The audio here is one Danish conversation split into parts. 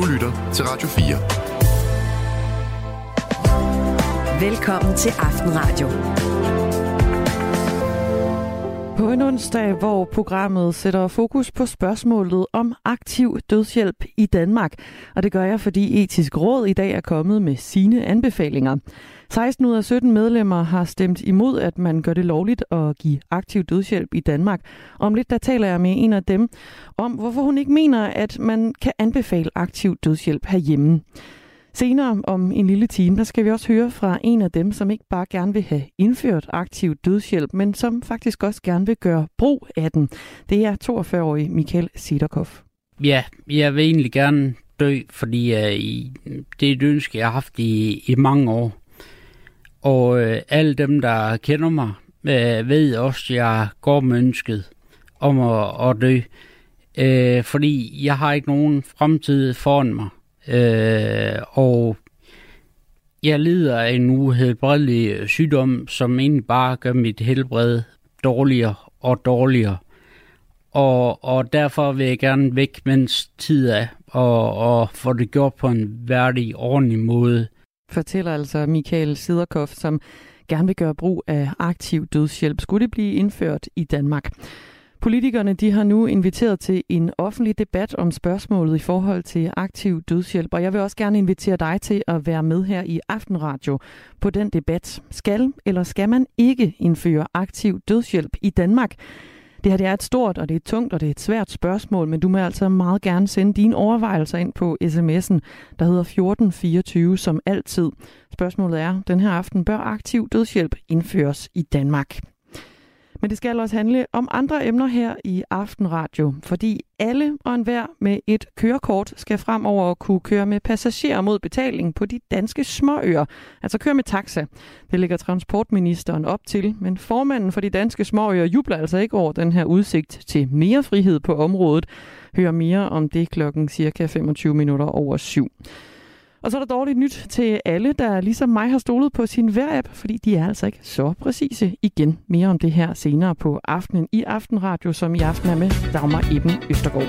Du lytter til Radio 4. Velkommen til Aftenradio. På en onsdag, hvor programmet sætter fokus på spørgsmålet om aktiv dødshjælp i Danmark. Og det gør jeg, fordi Etisk Råd i dag er kommet med sine anbefalinger. 16 ud af 17 medlemmer har stemt imod, at man gør det lovligt at give aktiv dødshjælp i Danmark. Om lidt der taler jeg med en af dem om, hvorfor hun ikke mener, at man kan anbefale aktiv dødshjælp herhjemme. Senere om en lille time, der skal vi også høre fra en af dem, som ikke bare gerne vil have indført aktiv dødshjælp, men som faktisk også gerne vil gøre brug af den. Det er 42-årig Michael Sidorkov. Ja, jeg vil egentlig gerne dø, fordi uh, det er et ønske, jeg har haft i, i mange år. Og uh, alle dem, der kender mig, uh, ved også, at jeg går med ønsket om at, at dø. Uh, fordi jeg har ikke nogen fremtid foran mig. Øh, og jeg lider af en uhelbredelig sygdom, som egentlig bare gør mit helbred dårligere og dårligere. Og, og derfor vil jeg gerne væk, mens tid er, og, og få det gjort på en værdig, ordentlig måde. Fortæller altså Michael Siderkov, som gerne vil gøre brug af aktiv dødshjælp. Skulle det blive indført i Danmark? Politikerne de har nu inviteret til en offentlig debat om spørgsmålet i forhold til aktiv dødshjælp, og jeg vil også gerne invitere dig til at være med her i Aftenradio på den debat. Skal eller skal man ikke indføre aktiv dødshjælp i Danmark? Det her det er et stort, og det er et tungt, og det er et svært spørgsmål, men du må altså meget gerne sende dine overvejelser ind på sms'en, der hedder 1424 som altid. Spørgsmålet er, den her aften bør aktiv dødshjælp indføres i Danmark. Men det skal også handle om andre emner her i Aftenradio, fordi alle og enhver med et kørekort skal fremover kunne køre med passagerer mod betaling på de danske småøer, altså køre med taxa. Det ligger transportministeren op til, men formanden for de danske småøer jubler altså ikke over den her udsigt til mere frihed på området. Hør mere om det klokken cirka 25 minutter over syv. Og så er der dårligt nyt til alle, der ligesom mig har stolet på sin vejr-app, fordi de er altså ikke så præcise. Igen mere om det her senere på aftenen i Aftenradio, som i aften er med Dagmar Eben Østergaard.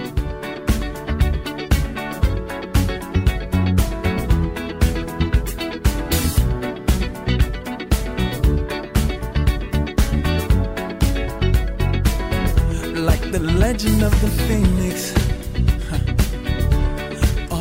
Like the legend of the phoenix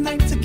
night to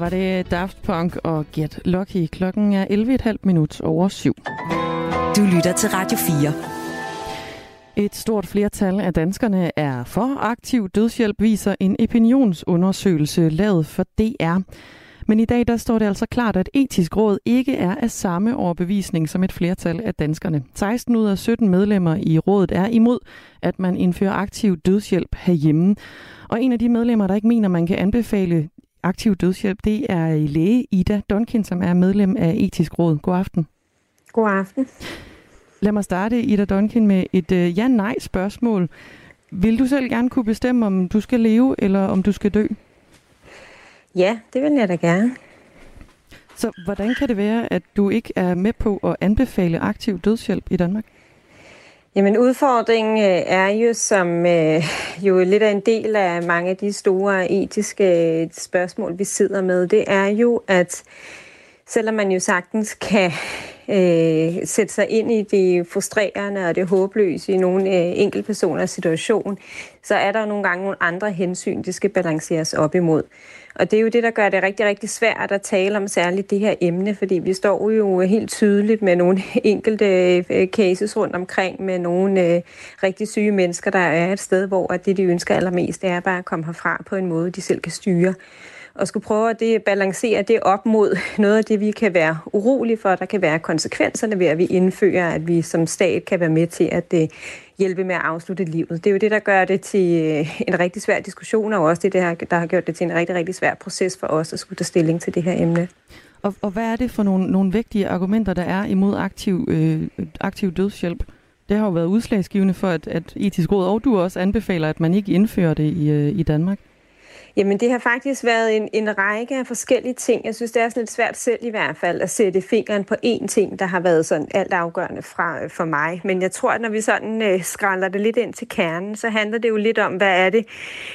var det Daft Punk og Get Lucky. Klokken er 11,5 minut over syv. Du lytter til Radio 4. Et stort flertal af danskerne er for aktiv dødshjælp, viser en opinionsundersøgelse lavet for DR. Men i dag der står det altså klart, at etisk råd ikke er af samme overbevisning som et flertal af danskerne. 16 ud af 17 medlemmer i rådet er imod, at man indfører aktiv dødshjælp herhjemme. Og en af de medlemmer, der ikke mener, man kan anbefale aktiv dødshjælp, det er læge Ida Donkin, som er medlem af etisk råd. God aften. God aften. Lad mig starte, Ida Donkin, med et uh, ja-nej-spørgsmål. Vil du selv gerne kunne bestemme, om du skal leve, eller om du skal dø? Ja, det vil jeg da gerne. Så hvordan kan det være, at du ikke er med på at anbefale aktiv dødshjælp i Danmark? Jamen udfordringen øh, er jo, som øh, jo lidt er en del af mange af de store etiske øh, spørgsmål, vi sidder med, det er jo, at selvom man jo sagtens kan øh, sætte sig ind i det frustrerende og det håbløse i nogle øh, enkeltpersoners situation, så er der nogle gange nogle andre hensyn, det skal balanceres op imod. Og det er jo det, der gør det rigtig, rigtig svært at tale om særligt det her emne, fordi vi står jo helt tydeligt med nogle enkelte øh, cases rundt omkring med nogle øh, rigtig syge mennesker, der er et sted, hvor det, de ønsker allermest, er bare at komme herfra på en måde, de selv kan styre og skulle prøve at det, balancere det op mod noget af det, vi kan være urolige for. Der kan være konsekvenserne ved, at vi indfører, at vi som stat kan være med til at det, hjælpe med at afslutte livet. Det er jo det, der gør det til øh, en rigtig svær diskussion, og også det, der har, der har gjort det til en rigtig, rigtig svær proces for os at skulle tage stilling til det her emne. Og, og hvad er det for nogle, nogle vigtige argumenter, der er imod aktiv, øh, aktiv dødshjælp? Det har jo været udslagsgivende for, at, at etisk råd og du også anbefaler, at man ikke indfører det i, øh, i Danmark. Jamen, det har faktisk været en, en række af forskellige ting. Jeg synes, det er sådan lidt svært selv i hvert fald at sætte fingeren på én ting, der har været sådan alt afgørende fra, øh, for mig. Men jeg tror, at når vi sådan øh, skræller det lidt ind til kernen, så handler det jo lidt om, hvad er det,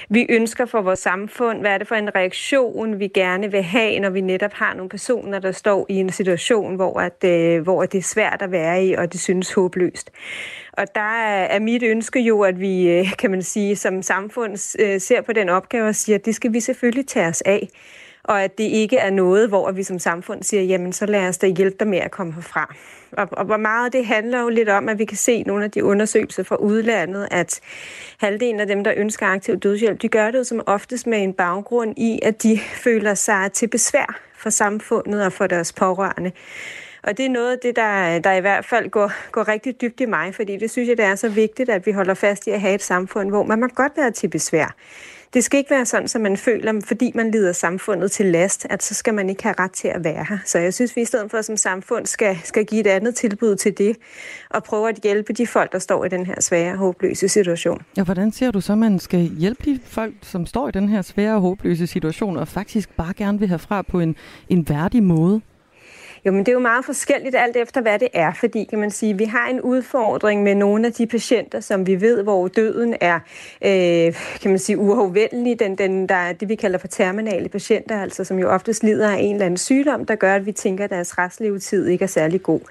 vi ønsker for vores samfund? Hvad er det for en reaktion, vi gerne vil have, når vi netop har nogle personer, der står i en situation, hvor, at, øh, hvor det er svært at være i, og det synes håbløst. Og der er mit ønske jo, at vi, øh, kan man sige, som samfund øh, ser på den opgave og siger, at det skal vi selvfølgelig tage os af. Og at det ikke er noget, hvor vi som samfund siger, jamen så lad os da hjælpe dig med at komme herfra. Og, og hvor meget det handler jo lidt om, at vi kan se nogle af de undersøgelser fra udlandet, at halvdelen af dem, der ønsker aktiv dødshjælp, de gør det jo som oftest med en baggrund i, at de føler sig til besvær for samfundet og for deres pårørende. Og det er noget af det, der, der i hvert fald går, går rigtig dybt i mig, fordi det synes jeg, det er så vigtigt, at vi holder fast i at have et samfund, hvor man må godt være til besvær. Det skal ikke være sådan, at man føler, fordi man lider samfundet til last, at så skal man ikke have ret til at være her. Så jeg synes, vi i stedet for som samfund skal, skal give et andet tilbud til det, og prøve at hjælpe de folk, der står i den her svære, håbløse situation. Ja, hvordan ser du så, at man skal hjælpe de folk, som står i den her svære, håbløse situation, og faktisk bare gerne vil herfra på en, en værdig måde? Jo, men det er jo meget forskelligt alt efter, hvad det er, fordi kan man sige, vi har en udfordring med nogle af de patienter, som vi ved, hvor døden er, øh, kan man sige, uafvendelig, den, den, der er det, vi kalder for terminale patienter, altså som jo oftest lider af en eller anden sygdom, der gør, at vi tænker, at deres restlevetid ikke er særlig god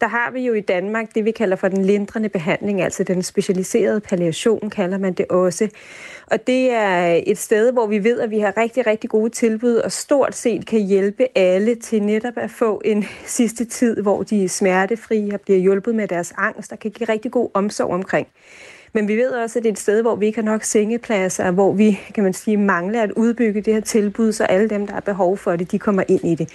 der har vi jo i Danmark det, vi kalder for den lindrende behandling, altså den specialiserede palliation, kalder man det også. Og det er et sted, hvor vi ved, at vi har rigtig, rigtig gode tilbud, og stort set kan hjælpe alle til netop at få en sidste tid, hvor de er smertefrie og bliver hjulpet med deres angst, der kan give rigtig god omsorg omkring. Men vi ved også, at det er et sted, hvor vi ikke har nok sengepladser, hvor vi, kan man sige, mangler at udbygge det her tilbud, så alle dem, der har behov for det, de kommer ind i det.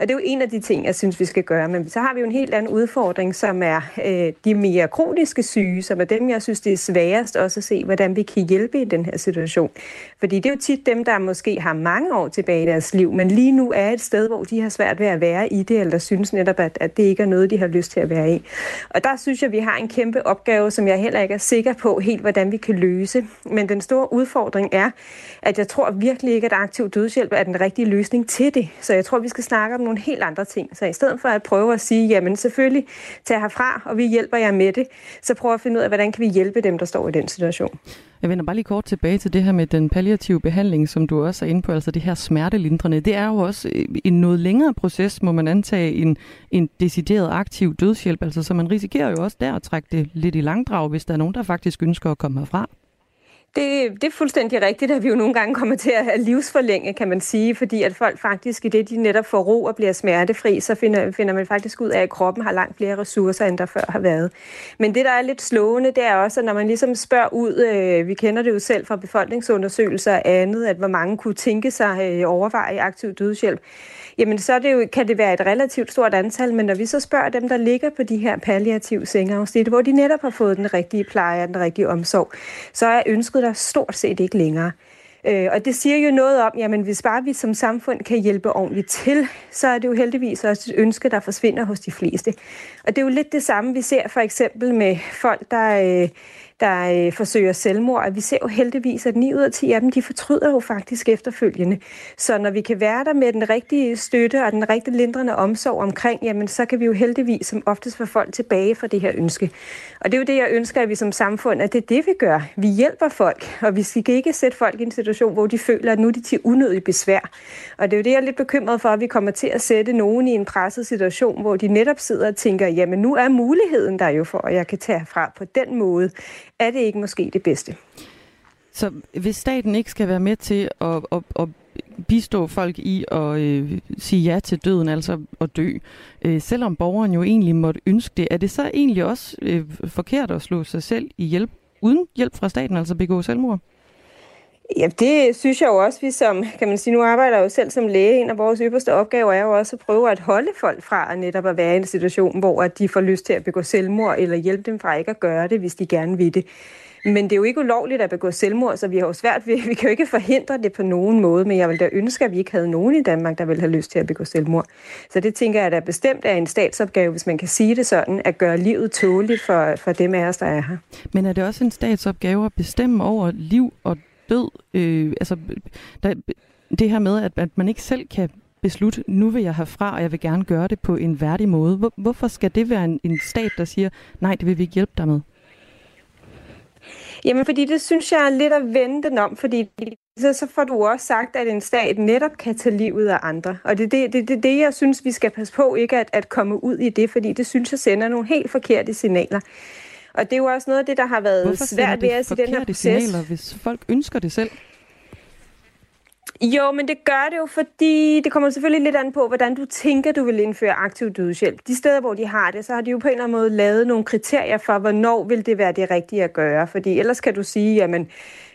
Og det er jo en af de ting, jeg synes, vi skal gøre. Men så har vi jo en helt anden udfordring, som er øh, de mere kroniske syge, som er dem, jeg synes, det er sværest også at se, hvordan vi kan hjælpe i den her situation. Fordi det er jo tit dem, der måske har mange år tilbage i deres liv, men lige nu er et sted, hvor de har svært ved at være i det, eller synes netop, at, at det ikke er noget, de har lyst til at være i. Og der synes jeg, vi har en kæmpe opgave, som jeg heller ikke er sikker på helt, hvordan vi kan løse. Men den store udfordring er, at jeg tror virkelig ikke, at aktiv dødshjælp er den rigtige løsning til det. Så jeg tror, vi skal snakke om nogle helt andre ting. Så i stedet for at prøve at sige, jamen selvfølgelig, tag herfra, og vi hjælper jer med det, så prøv at finde ud af, hvordan kan vi hjælpe dem, der står i den situation. Jeg vender bare lige kort tilbage til det her med den palliative behandling, som du også er inde på, altså det her smertelindrende. Det er jo også øh, en noget længere proces, må man antage, en, en decideret aktiv dødshjælp. Altså, så man risikerer jo også der at trække det lidt i langdrag, hvis der er nogen, der faktisk ønsker at komme herfra. Det, det er fuldstændig rigtigt, at vi jo nogle gange kommer til at livsforlænge, kan man sige, fordi at folk faktisk i det, de netop får ro og bliver smertefri, så finder, finder man faktisk ud af, at kroppen har langt flere ressourcer, end der før har været. Men det, der er lidt slående, det er også, at når man ligesom spørger ud, øh, vi kender det jo selv fra befolkningsundersøgelser og andet, at hvor mange kunne tænke sig øh, overveje aktiv dødshjælp, jamen så det jo, kan det være et relativt stort antal, men når vi så spørger dem, der ligger på de her palliative sengeafsnit, hvor de netop har fået den rigtige pleje og den rigtige omsorg, så er ønsket der stort set ikke længere. Øh, og det siger jo noget om, jamen hvis bare vi som samfund kan hjælpe ordentligt til, så er det jo heldigvis også et ønske, der forsvinder hos de fleste. Og det er jo lidt det samme, vi ser for eksempel med folk, der... Øh, der øh, forsøger selvmord, og vi ser jo heldigvis, at 9 ud af 10 af dem, de fortryder jo faktisk efterfølgende. Så når vi kan være der med den rigtige støtte og den rigtige lindrende omsorg omkring, jamen så kan vi jo heldigvis som oftest få folk tilbage fra det her ønske. Og det er jo det, jeg ønsker, at vi som samfund, at det er det, vi gør. Vi hjælper folk, og vi skal ikke sætte folk i en situation, hvor de føler, at nu er de til unødig besvær. Og det er jo det, jeg er lidt bekymret for, at vi kommer til at sætte nogen i en presset situation, hvor de netop sidder og tænker, jamen nu er muligheden der jo for, at jeg kan tage fra på den måde er det ikke måske det bedste. Så hvis staten ikke skal være med til at, at, at bistå folk i at øh, sige ja til døden, altså at dø, øh, selvom borgeren jo egentlig måtte ønske det, er det så egentlig også øh, forkert at slå sig selv i hjælp, uden hjælp fra staten, altså begå selvmord? Ja, det synes jeg jo også, vi som, kan man sige, nu arbejder jeg jo selv som læge. En af vores ypperste opgaver er jo også at prøve at holde folk fra at netop at være i en situation, hvor at de får lyst til at begå selvmord, eller hjælpe dem fra ikke at gøre det, hvis de gerne vil det. Men det er jo ikke ulovligt at begå selvmord, så vi har jo svært ved, vi kan jo ikke forhindre det på nogen måde, men jeg vil da ønske, at vi ikke havde nogen i Danmark, der ville have lyst til at begå selvmord. Så det tænker jeg, at der bestemt er en statsopgave, hvis man kan sige det sådan, at gøre livet tåligt for, for dem af os, der er her. Men er det også en statsopgave at bestemme over liv og død. Øh, altså, der, det her med, at, at man ikke selv kan beslutte, nu vil jeg herfra, og jeg vil gerne gøre det på en værdig måde. Hvor, hvorfor skal det være en, en stat, der siger, nej, det vil vi ikke hjælpe dig med? Jamen, fordi det synes jeg er lidt at vente den om, fordi så, så får du også sagt, at en stat netop kan tage livet af andre. Og det er det, det, det, det, jeg synes, vi skal passe på ikke at, at komme ud i det, fordi det synes jeg sender nogle helt forkerte signaler. Og det er jo også noget af det, der har været Hvorfor svært ved os i den her proces. signaler, hvis folk ønsker det selv? Jo, men det gør det jo, fordi det kommer selvfølgelig lidt an på, hvordan du tænker, du vil indføre aktiv dødshjælp. De steder, hvor de har det, så har de jo på en eller anden måde lavet nogle kriterier for, hvornår vil det være det rigtige at gøre. Fordi ellers kan du sige, jamen,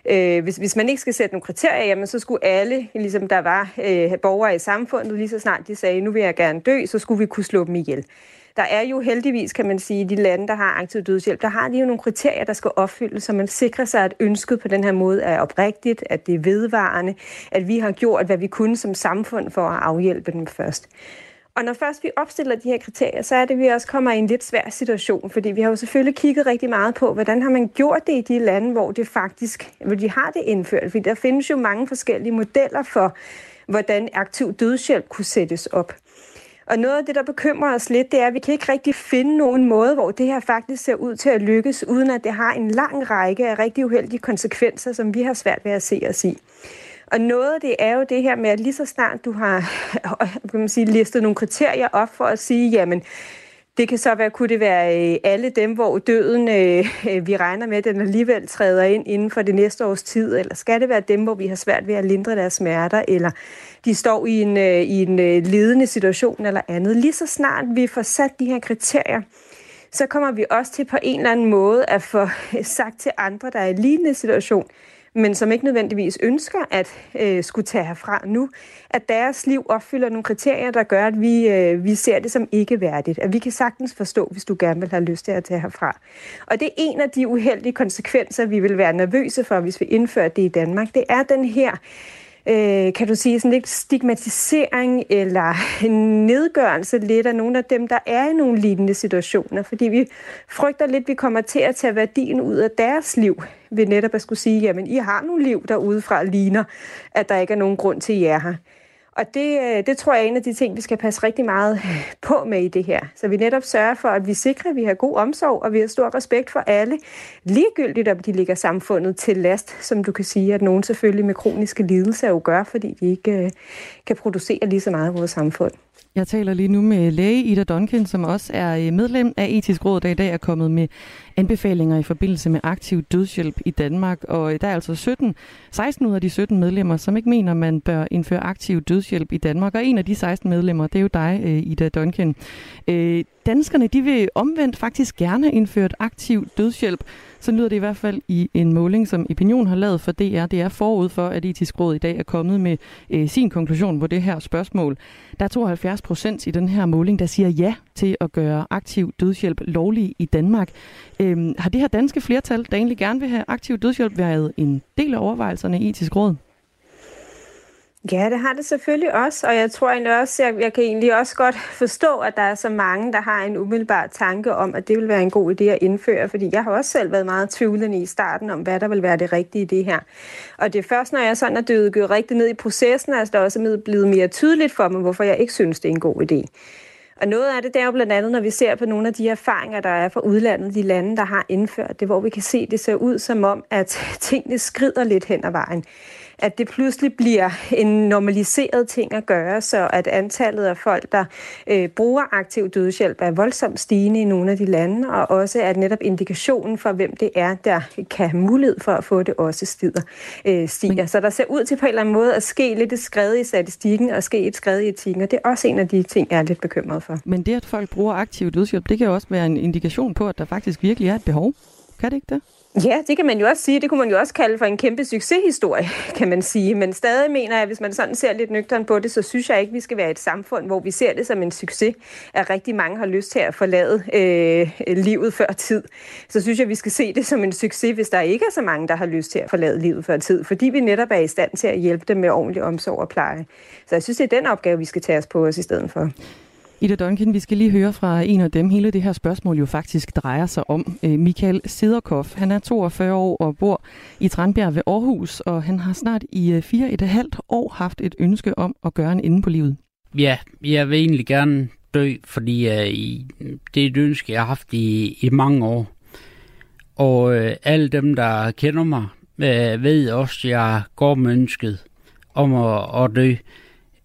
øh, hvis, hvis man ikke skal sætte nogle kriterier, jamen, så skulle alle, ligesom der var øh, borgere i samfundet, lige så snart de sagde, nu vil jeg gerne dø, så skulle vi kunne slå dem ihjel. Der er jo heldigvis, kan man sige, de lande, der har aktiv dødshjælp, der har de jo nogle kriterier, der skal opfyldes, så man sikrer sig, at ønsket på den her måde er oprigtigt, at det er vedvarende, at vi har gjort, hvad vi kunne som samfund for at afhjælpe dem først. Og når først vi opstiller de her kriterier, så er det, at vi også kommer i en lidt svær situation, fordi vi har jo selvfølgelig kigget rigtig meget på, hvordan har man gjort det i de lande, hvor det faktisk, hvor de har det indført. Fordi der findes jo mange forskellige modeller for, hvordan aktiv dødshjælp kunne sættes op. Og noget af det, der bekymrer os lidt, det er, at vi kan ikke rigtig finde nogen måde, hvor det her faktisk ser ud til at lykkes, uden at det har en lang række af rigtig uheldige konsekvenser, som vi har svært ved at se os i. Og noget af det er jo det her med, at lige så snart du har kan man sige, listet nogle kriterier op for at sige, jamen, det kan så være, kunne det være øh, alle dem, hvor døden, øh, øh vi regner med, at den alligevel træder ind inden for det næste års tid, eller skal det være dem, hvor vi har svært ved at lindre deres smerter, eller de står i en, øh, i en øh, lidende situation eller andet. Lige så snart vi får sat de her kriterier, så kommer vi også til på en eller anden måde at få sagt til andre, der er i lignende situation, men som ikke nødvendigvis ønsker at øh, skulle tage herfra nu, at deres liv opfylder nogle kriterier, der gør, at vi, øh, vi ser det som ikke værdigt. At vi kan sagtens forstå, hvis du gerne vil have lyst til at tage herfra. Og det er en af de uheldige konsekvenser, vi vil være nervøse for, hvis vi indfører det i Danmark. Det er den her øh, kan du sige, sådan lidt stigmatisering eller en nedgørelse lidt af nogle af dem, der er i nogle lignende situationer, fordi vi frygter lidt, at vi kommer til at tage værdien ud af deres liv, ved netop at skulle sige, jamen I har nogle liv derude fra ligner, at der ikke er nogen grund til, at I er her. Og det, øh, det tror jeg er en af de ting, vi skal passe rigtig meget på med i det her. Så vi netop sørger for, at vi sikrer, at vi har god omsorg, og vi har stor respekt for alle. Ligegyldigt, om de ligger samfundet til last, som du kan sige, at nogen selvfølgelig med kroniske lidelser jo gør, fordi de ikke øh, kan producere lige så meget i vores samfund. Jeg taler lige nu med læge Ida Duncan, som også er øh, medlem af Etisk Råd, der i dag er kommet med anbefalinger i forbindelse med aktiv dødshjælp i Danmark. Og øh, der er altså 17, 16 ud af de 17 medlemmer, som ikke mener, man bør indføre aktiv dødshjælp i Danmark. Og en af de 16 medlemmer, det er jo dig, øh, Ida Duncan. Danskerne, de vil omvendt faktisk gerne indføre et aktiv dødshjælp. Så lyder det i hvert fald i en måling, som Opinion har lavet for DR. Det er forud for, at Etisk Råd i dag er kommet med øh, sin konklusion på det her spørgsmål. Der er 72 procent i den her måling, der siger ja til at gøre aktiv dødshjælp lovlig i Danmark. Øhm, har det her danske flertal, der egentlig gerne vil have aktiv dødshjælp, været en del af overvejelserne i Etisk Råd? Ja, det har det selvfølgelig også, og jeg tror egentlig også, jeg, jeg kan egentlig også godt forstå, at der er så mange, der har en umiddelbar tanke om, at det vil være en god idé at indføre, fordi jeg har også selv været meget tvivlende i starten om, hvad der vil være det rigtige i det her. Og det er først, når jeg sådan er dykket rigtig ned i processen, at der også er blevet mere tydeligt for mig, hvorfor jeg ikke synes, det er en god idé. Og noget af det, det er jo blandt andet, når vi ser på nogle af de erfaringer, der er fra udlandet, de lande, der har indført det, hvor vi kan se, at det ser ud som om, at tingene skrider lidt hen ad vejen at det pludselig bliver en normaliseret ting at gøre, så at antallet af folk, der øh, bruger aktiv dødshjælp, er voldsomt stigende i nogle af de lande, og også at netop indikationen for, hvem det er, der kan have mulighed for at få det, også stiger. Øh, stiger. Så der ser ud til på en eller anden måde at ske lidt et skred i statistikken og ske et skred i etikken, og det er også en af de ting, jeg er lidt bekymret for. Men det, at folk bruger aktiv dødshjælp, det kan jo også være en indikation på, at der faktisk virkelig er et behov. Kan det ikke det? Ja, det kan man jo også sige. Det kunne man jo også kalde for en kæmpe succeshistorie, kan man sige. Men stadig mener jeg, hvis man sådan ser lidt nøgteren på det, så synes jeg ikke, vi skal være et samfund, hvor vi ser det som en succes, at rigtig mange har lyst til at forlade øh, livet før tid. Så synes jeg, vi skal se det som en succes, hvis der ikke er så mange, der har lyst til at forlade livet før tid, fordi vi netop er i stand til at hjælpe dem med ordentlig omsorg og pleje. Så jeg synes, det er den opgave, vi skal tage os på os i stedet for. Ida Duncan, vi skal lige høre fra en af dem. Hele det her spørgsmål jo faktisk drejer sig om. Øh, Michael Siderkoff. han er 42 år og bor i Tranbjerg ved Aarhus, og han har snart i øh, fire et halvt år haft et ønske om at gøre en ende på livet. Ja, jeg vil egentlig gerne dø, fordi uh, det er et ønske, jeg har haft i, i mange år. Og uh, alle dem, der kender mig, uh, ved også, at jeg går med ønsket om at, at dø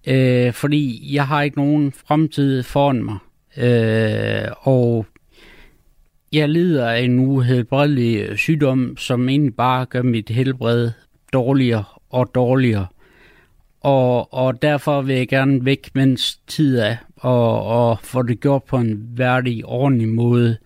øh, fordi jeg har ikke nogen fremtid foran mig. Øh, og jeg lider af en uhelbredelig sygdom, som egentlig bare gør mit helbred dårligere og dårligere. Og, og derfor vil jeg gerne væk, mens tid er, og, og få det gjort på en værdig, ordentlig måde.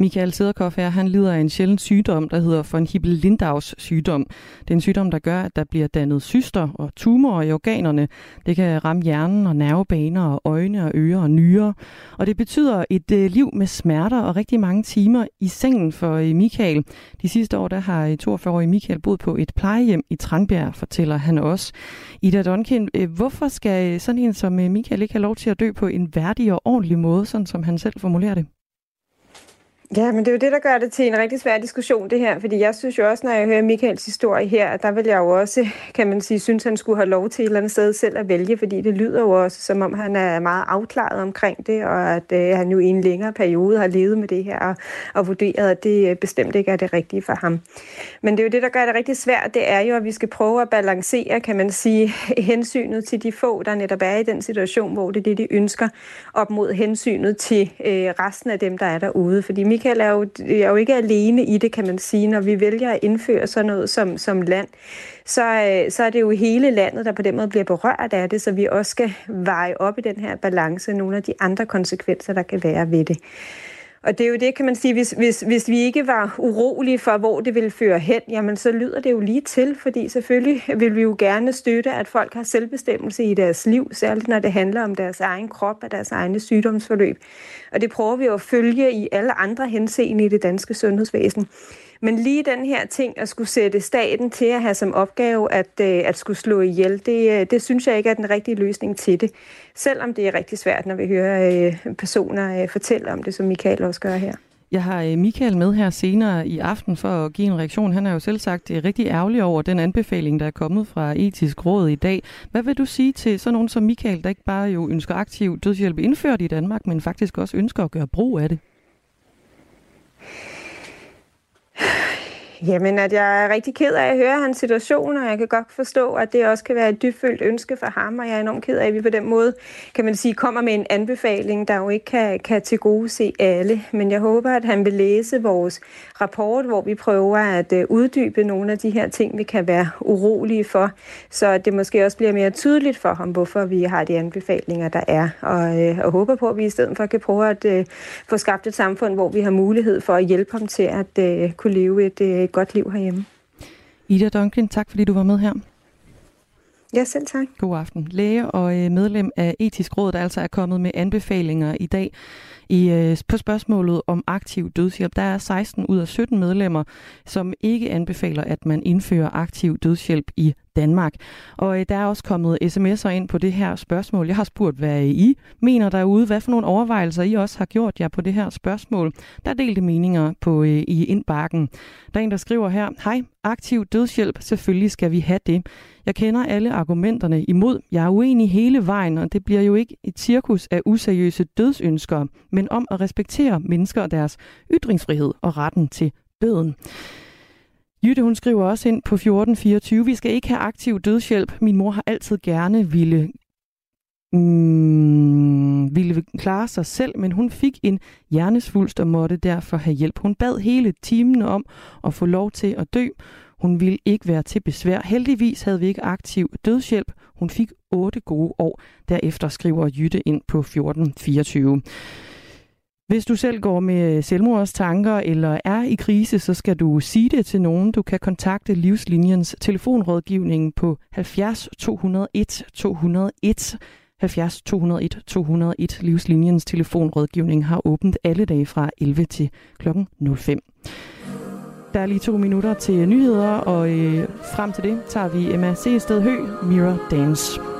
Michael Sederkoff her, han lider af en sjælden sygdom, der hedder von Hibbel-Lindaus sygdom. Det er en sygdom, der gør, at der bliver dannet syster og tumorer i organerne. Det kan ramme hjernen og nervebaner og øjne og ører og nyrer. Og det betyder et øh, liv med smerter og rigtig mange timer i sengen for øh, Michael. De sidste år der har øh, 42-årige Michael boet på et plejehjem i Tranbjerg, fortæller han også. Ida Donkin, øh, hvorfor skal øh, sådan en som Michael ikke have lov til at dø på en værdig og ordentlig måde, sådan som han selv formulerer det? Ja, men det er jo det, der gør det til en rigtig svær diskussion, det her. Fordi jeg synes jo også, når jeg hører Michaels historie her, der vil jeg jo også, kan man sige, synes, han skulle have lov til et eller andet sted selv at vælge, fordi det lyder jo også, som om han er meget afklaret omkring det, og at øh, han jo i en længere periode har levet med det her, og, og vurderet, at det øh, bestemt ikke er det rigtige for ham. Men det er jo det, der gør det rigtig svært, det er jo, at vi skal prøve at balancere, kan man sige, hensynet til de få, der netop er i den situation, hvor det er det, de ønsker, op mod hensynet til øh, resten af dem, der er derude. Fordi Michael er jo, er jo ikke alene i det, kan man sige. Når vi vælger at indføre sådan noget som, som land, så, øh, så er det jo hele landet, der på den måde bliver berørt af det, så vi også skal veje op i den her balance nogle af de andre konsekvenser, der kan være ved det. Og det er jo det, kan man sige, hvis, hvis, hvis vi ikke var urolige for, hvor det ville føre hen, jamen så lyder det jo lige til, fordi selvfølgelig vil vi jo gerne støtte, at folk har selvbestemmelse i deres liv, særligt når det handler om deres egen krop og deres egne sygdomsforløb. Og det prøver vi jo at følge i alle andre henseende i det danske sundhedsvæsen. Men lige den her ting at skulle sætte staten til at have som opgave at, øh, at skulle slå ihjel, det, øh, det synes jeg ikke er den rigtige løsning til det. Selvom det er rigtig svært, når vi hører øh, personer fortælle om det, som Michael også gør her. Jeg har Michael med her senere i aften for at give en reaktion. Han er jo selv sagt rigtig ærgerlig over den anbefaling, der er kommet fra etisk råd i dag. Hvad vil du sige til sådan nogen som Michael, der ikke bare jo ønsker aktiv dødshjælp indført i Danmark, men faktisk også ønsker at gøre brug af det? Jamen, at jeg er rigtig ked af at høre hans situation, og jeg kan godt forstå, at det også kan være et dybfølt ønske for ham, og jeg er enormt ked af, at vi på den måde, kan man sige, kommer med en anbefaling, der jo ikke kan, kan til gode se alle. Men jeg håber, at han vil læse vores rapport, hvor vi prøver at øh, uddybe nogle af de her ting, vi kan være urolige for, så det måske også bliver mere tydeligt for ham, hvorfor vi har de anbefalinger, der er. Og, øh, og håber på, at vi i stedet for kan prøve at øh, få skabt et samfund, hvor vi har mulighed for at hjælpe ham til at øh, kunne leve et, øh, et godt liv herhjemme. Ida Duncan, tak fordi du var med her. Ja, selv tak. God aften. Læge og øh, medlem af Etisk Råd, der altså er kommet med anbefalinger i dag i, øh, på spørgsmålet om aktiv dødshjælp. Der er 16 ud af 17 medlemmer, som ikke anbefaler, at man indfører aktiv dødshjælp i Danmark. Og øh, der er også kommet sms'er ind på det her spørgsmål. Jeg har spurgt, hvad I mener derude. Hvad for nogle overvejelser I også har gjort jer på det her spørgsmål. Der er delte meninger på øh, i indbakken. Der er en, der skriver her, Hej, aktiv dødshjælp, selvfølgelig skal vi have det. Jeg kender alle argumenterne imod. Jeg er uenig hele vejen, og det bliver jo ikke et cirkus af useriøse dødsønsker, men om at respektere mennesker og deres ytringsfrihed og retten til døden. Jytte, hun skriver også ind på 1424, vi skal ikke have aktiv dødshjælp. Min mor har altid gerne ville, mm, ville klare sig selv, men hun fik en hjernesvulst og måtte derfor have hjælp. Hun bad hele timen om at få lov til at dø. Hun ville ikke være til besvær. Heldigvis havde vi ikke aktiv dødshjælp. Hun fik otte gode år. Derefter skriver Jytte ind på 1424. Hvis du selv går med selvmordstanker eller er i krise, så skal du sige det til nogen. Du kan kontakte Livslinjens telefonrådgivning på 70 201 201. 70 201 201. Livslinjens telefonrådgivning har åbent alle dage fra 11 til kl. 05. Der er lige to minutter til nyheder, og øh, frem til det tager vi Emma C. Sted Hø, Mirror Dance.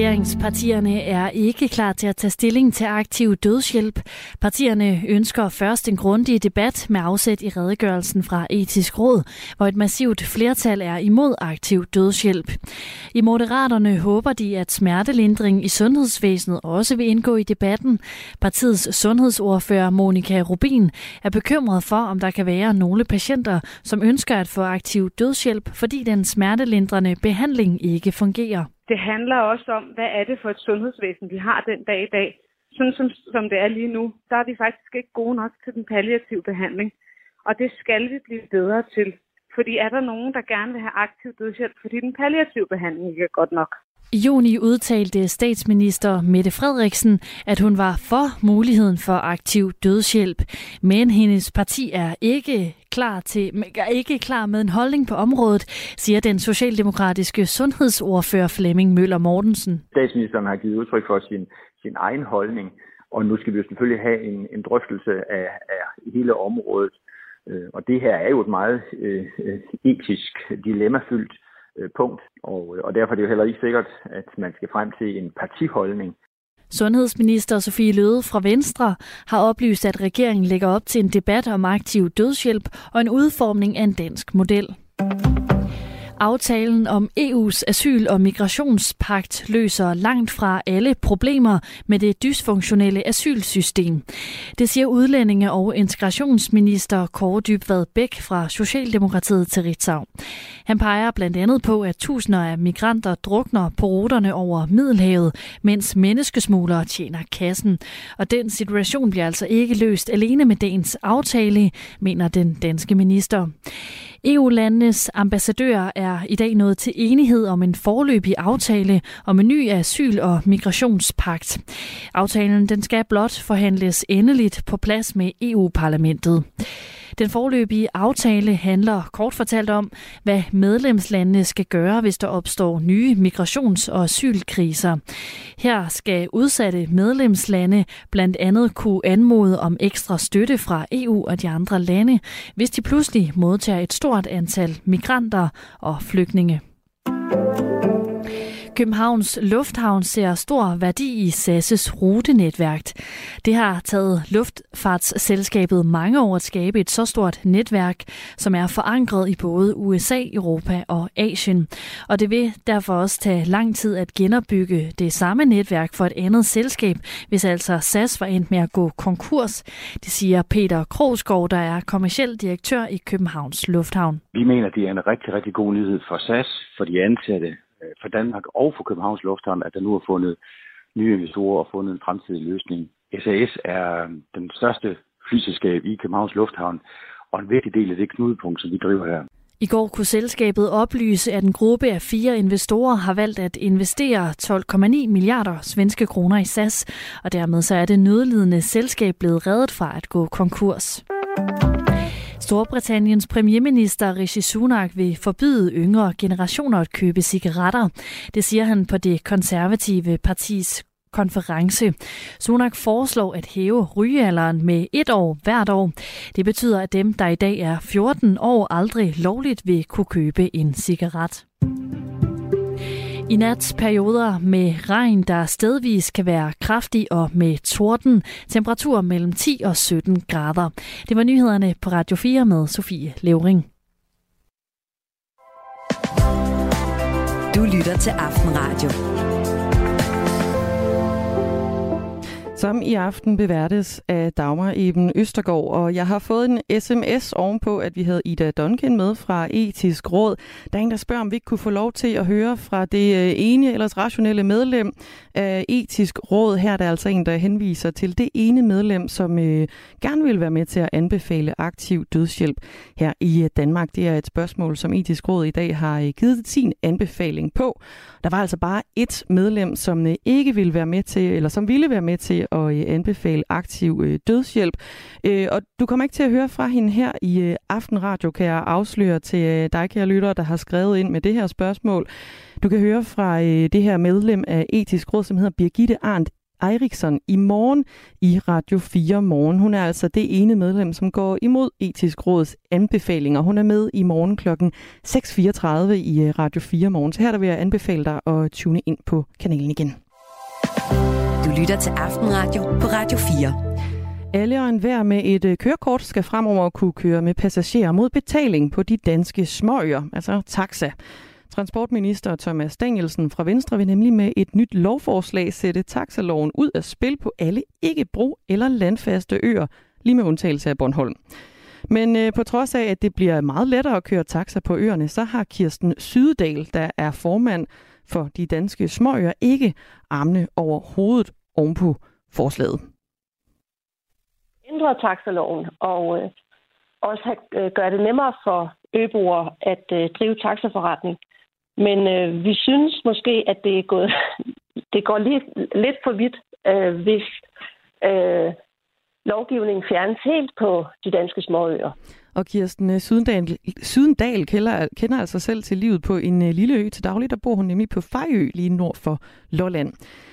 Regeringspartierne er ikke klar til at tage stilling til aktiv dødshjælp. Partierne ønsker først en grundig debat med afsæt i redegørelsen fra Etisk Råd, hvor et massivt flertal er imod aktiv dødshjælp. I Moderaterne håber de, at smertelindring i sundhedsvæsenet også vil indgå i debatten. Partiets sundhedsordfører Monika Rubin er bekymret for, om der kan være nogle patienter, som ønsker at få aktiv dødshjælp, fordi den smertelindrende behandling ikke fungerer. Det handler også om, hvad er det for et sundhedsvæsen, vi har den dag i dag. Sådan som, som det er lige nu, der er vi faktisk ikke gode nok til den palliative behandling. Og det skal vi blive bedre til. Fordi er der nogen, der gerne vil have aktiv dødshjælp, fordi den palliative behandling ikke er godt nok. I juni udtalte statsminister Mette Frederiksen, at hun var for muligheden for aktiv dødshjælp, men hendes parti er ikke klar, til, er ikke klar med en holdning på området, siger den socialdemokratiske sundhedsordfører Flemming Møller Mortensen. Statsministeren har givet udtryk for sin, sin egen holdning, og nu skal vi jo selvfølgelig have en, en drøftelse af, af hele området. Øh, og det her er jo et meget øh, øh etisk dilemmafyldt øh, punkt, og, øh, og derfor er det jo heller ikke sikkert, at man skal frem til en partiholdning. Sundhedsminister Sofie Løde fra Venstre har oplyst, at regeringen lægger op til en debat om aktiv dødshjælp og en udformning af en dansk model. Aftalen om EU's asyl- og migrationspagt løser langt fra alle problemer med det dysfunktionelle asylsystem. Det siger udlændinge- og integrationsminister Kåre Dybvad Bæk fra Socialdemokratiet til Ritzau. Han peger blandt andet på, at tusinder af migranter drukner på ruterne over Middelhavet, mens menneskesmuglere tjener kassen. Og den situation bliver altså ikke løst alene med dagens aftale, mener den danske minister. EU-landenes ambassadører er i dag nået til enighed om en forløbig aftale om en ny asyl- og migrationspagt. Aftalen den skal blot forhandles endeligt på plads med EU-parlamentet. Den forløbige aftale handler kort fortalt om, hvad medlemslandene skal gøre, hvis der opstår nye migrations- og asylkriser. Her skal udsatte medlemslande blandt andet kunne anmode om ekstra støtte fra EU og de andre lande, hvis de pludselig modtager et stort antal migranter og flygtninge. Københavns Lufthavn ser stor værdi i SAS' rutenetværk. Det har taget luftfartsselskabet mange år at skabe et så stort netværk, som er forankret i både USA, Europa og Asien. Og det vil derfor også tage lang tid at genopbygge det samme netværk for et andet selskab, hvis altså SAS var endt med at gå konkurs. Det siger Peter Krogsgaard, der er kommersiel direktør i Københavns Lufthavn. Vi mener, det er en rigtig, rigtig god nyhed for SAS, for de ansatte, Øh, for Danmark og for Københavns Lufthavn, at der nu er fundet nye investorer og fundet en fremtidig løsning. SAS er øh, den største flyselskab i Københavns Lufthavn, og en vigtig del af det knudepunkt, som vi driver her. I går kunne selskabet oplyse, at en gruppe af fire investorer har valgt at investere 12,9 milliarder svenske kroner i SAS, og dermed så er det nødlidende selskab blevet reddet fra at gå konkurs. Storbritanniens premierminister Rishi Sunak vil forbyde yngre generationer at købe cigaretter. Det siger han på det konservative partis konference. Sunak foreslår at hæve rygealderen med et år hvert år. Det betyder, at dem, der i dag er 14 år, aldrig lovligt vil kunne købe en cigaret. I nat perioder med regn, der stedvis kan være kraftig og med torden. Temperatur mellem 10 og 17 grader. Det var nyhederne på Radio 4 med Sofie Levering. Du lytter til Aftenradio. Som i aften beværtes af Dagmar Eben Østergaard, og jeg har fået en sms ovenpå, at vi havde Ida Duncan med fra Etisk Råd. Der er en, der spørger, om vi ikke kunne få lov til at høre fra det øh, ene eller rationelle medlem af Etisk Råd. Her er der altså en, der henviser til det ene medlem, som øh, gerne vil være med til at anbefale aktiv dødshjælp her i øh, Danmark. Det er et spørgsmål, som Etisk Råd i dag har øh, givet sin anbefaling på. Der var altså bare et medlem, som ikke ville være med til, eller som ville være med til at øh, anbefale aktiv øh, dødshjælp. Øh, og du kommer ikke til at høre fra hende her i Aftenradio, kan jeg afsløre til dig, kære lytter, der har skrevet ind med det her spørgsmål. Du kan høre fra det her medlem af Etisk Råd, som hedder Birgitte Arndt Eriksson i morgen i Radio 4 morgen. Hun er altså det ene medlem, som går imod Etisk Råds anbefalinger. Hun er med i morgen kl. 6.34 i Radio 4 morgen. Så her der vil jeg anbefale dig at tune ind på kanalen igen. Du lytter til Aftenradio på Radio 4. Alle og enhver med et øh, kørekort skal fremover kunne køre med passagerer mod betaling på de danske småøer, altså taxa. Transportminister Thomas Danielsen fra Venstre vil nemlig med et nyt lovforslag sætte taxaloven ud af spil på alle ikke-bro- eller landfaste øer, lige med undtagelse af Bornholm. Men øh, på trods af, at det bliver meget lettere at køre taxa på øerne, så har Kirsten Sydedal, der er formand for de danske småøer, ikke armene over hovedet ovenpå forslaget. Ændre taxaloven og øh, også have, øh, gøre det nemmere for øboere at øh, drive taxaforretning Men øh, vi synes måske, at det er gået, det går lidt, lidt for vidt, øh, hvis øh, lovgivningen fjernes helt på de danske småøer. Og Kirsten øh, Sydendal, Sydendal kender, kender altså selv til livet på en øh, lille ø til daglig. Der bor hun nemlig på Fejø lige nord for Lolland.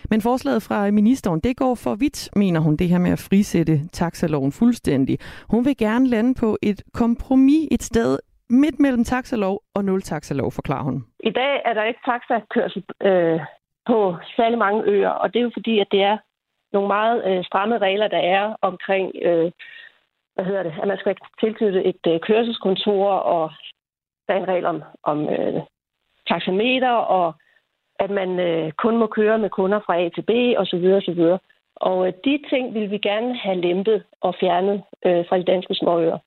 Men forslaget fra ministeren, det går for vidt, mener hun, det her med at frisætte taxaloven fuldstændig. Hun vil gerne lande på et kompromis et sted midt mellem taxalov og nul taxalov, forklarer hun. I dag er der ikke taxakørsel øh, på særlig mange øer, og det er jo fordi, at det er nogle meget øh, stramme regler, der er omkring, øh, hvad hedder det, at man skal tilknytte et øh, kørselskontor, og der er en regel om, om øh, taxameter, og at man øh, kun må køre med kunder fra A til B, osv. osv. Og øh, de ting vil vi gerne have lempet og fjernet øh, fra de danske småøer.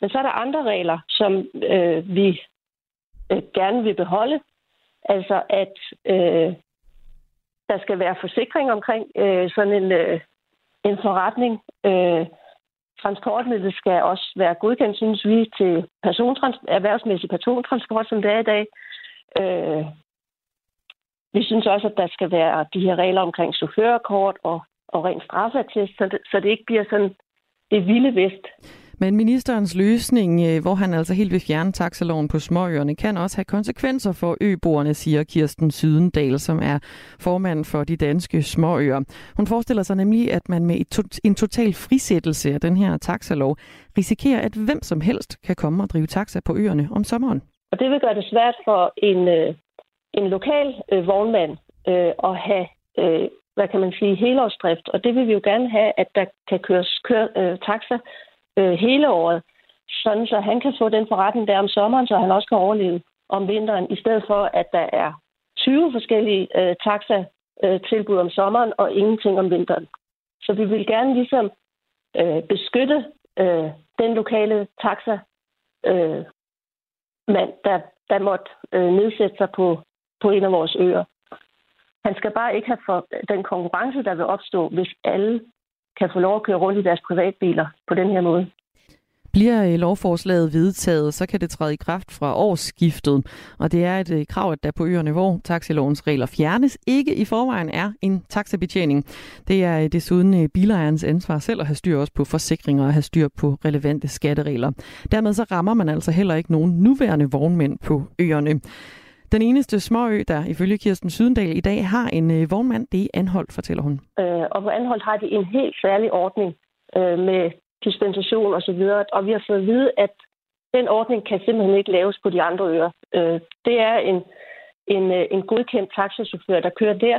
Men så er der andre regler, som øh, vi øh, gerne vil beholde. Altså at øh, der skal være forsikring omkring øh, sådan en, øh, en forretning. Øh, transportmidlet skal også være godkendt, synes vi, til persontrans- erhvervsmæssig persontransport, som det er i dag. Øh, vi synes også, at der skal være de her regler omkring chaufførkort og, og ren straffatest, så det, så det ikke bliver sådan det vilde vest. Men ministerens løsning, øh, hvor han altså helt vil fjerne taxaloven på småøerne, kan også have konsekvenser for øboerne, siger Kirsten Sydendal, som er formand for de danske småøer. Hun forestiller sig nemlig, at man med en total frisættelse af den her taxalov risikerer, at hvem som helst kan komme og drive taxa på øerne om sommeren. Og det vil gøre det svært for en, øh, en lokal øh, vognmand øh, at have, øh, hvad kan man sige, helårsdrift. Og det vil vi jo gerne have, at der kan køres køre, øh, taxa øh, hele året, sådan så han kan få den forretning der om sommeren, så han også kan overleve om vinteren, i stedet for, at der er 20 forskellige øh, taxa-tilbud øh, om sommeren og ingenting om vinteren. Så vi vil gerne ligesom øh, beskytte øh, den lokale taxa øh, mand, der, der måtte øh, nedsætte sig på, på en af vores øer. Han skal bare ikke have for den konkurrence, der vil opstå, hvis alle kan få lov at køre rundt i deres privatbiler på den her måde. Bliver øh, lovforslaget vedtaget, så kan det træde i kraft fra årsskiftet. Og det er et øh, krav, at der på øerne, hvor taxilovens regler fjernes, ikke i forvejen er en taxabetjening. Det er øh, desuden bilejernes ansvar selv at have styr også på forsikringer og have styr på relevante skatteregler. Dermed så rammer man altså heller ikke nogen nuværende vognmænd på øerne. Den eneste småø, der ifølge Kirsten Sydendal i dag har en øh, vognmand, det er Anholdt, fortæller hun. Øh, og på Anholdt har de en helt særlig ordning øh, med dispensation og så videre. Og vi har fået at vide, at den ordning kan simpelthen ikke laves på de andre øer. Øh, det er en, en, øh, en godkendt taxachauffør, der kører der.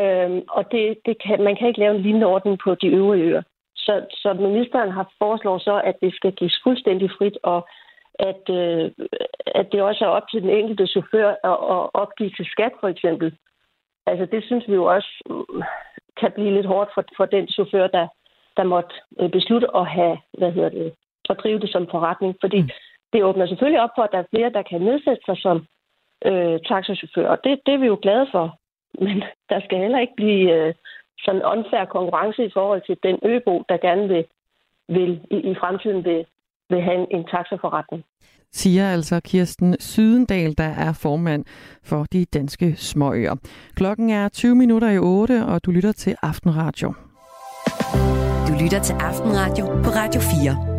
Øh, og det, det kan, man kan ikke lave en lignende ordning på de øvrige øer. Så, så ministeren har foreslået så, at det skal gives fuldstændig frit, og at, øh, at det også er op til den enkelte chauffør at, at opgive til skat, for eksempel. Altså, det synes vi jo også mm, kan blive lidt hårdt for, for den chauffør, der, der måtte øh, beslutte at have, hvad hedder det, at drive det som forretning. Fordi mm. det åbner selvfølgelig op for, at der er flere, der kan nedsætte sig som øh, taxachauffør, og det, det er vi jo glade for. Men der skal heller ikke blive øh, sådan unfair konkurrence i forhold til den øbo, der gerne vil, vil i, i fremtiden vil, vil have en, en taxaforretning. Siger altså Kirsten Sydendal, der er formand for de danske småøer. Klokken er 20 minutter i 8, og du lytter til Aftenradio. Du lytter til Aftenradio på Radio 4.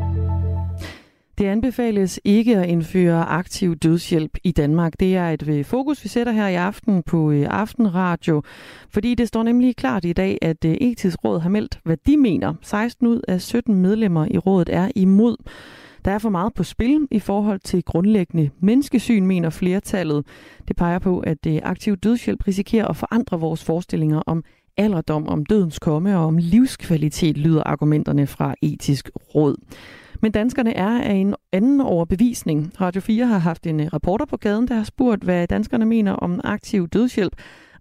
Det anbefales ikke at indføre aktiv dødshjælp i Danmark. Det er et øh, fokus, vi sætter her i aften på øh, Aftenradio, fordi det står nemlig klart i dag, at øh, etisk råd har meldt, hvad de mener. 16 ud af 17 medlemmer i rådet er imod. Der er for meget på spil i forhold til grundlæggende menneskesyn, mener flertallet. Det peger på, at aktiv dødshjælp risikerer at forandre vores forestillinger om alderdom, om dødens komme og om livskvalitet, lyder argumenterne fra etisk råd. Men danskerne er af en anden overbevisning. Radio 4 har haft en øh, reporter på gaden, der har spurgt, hvad danskerne mener om aktiv dødshjælp.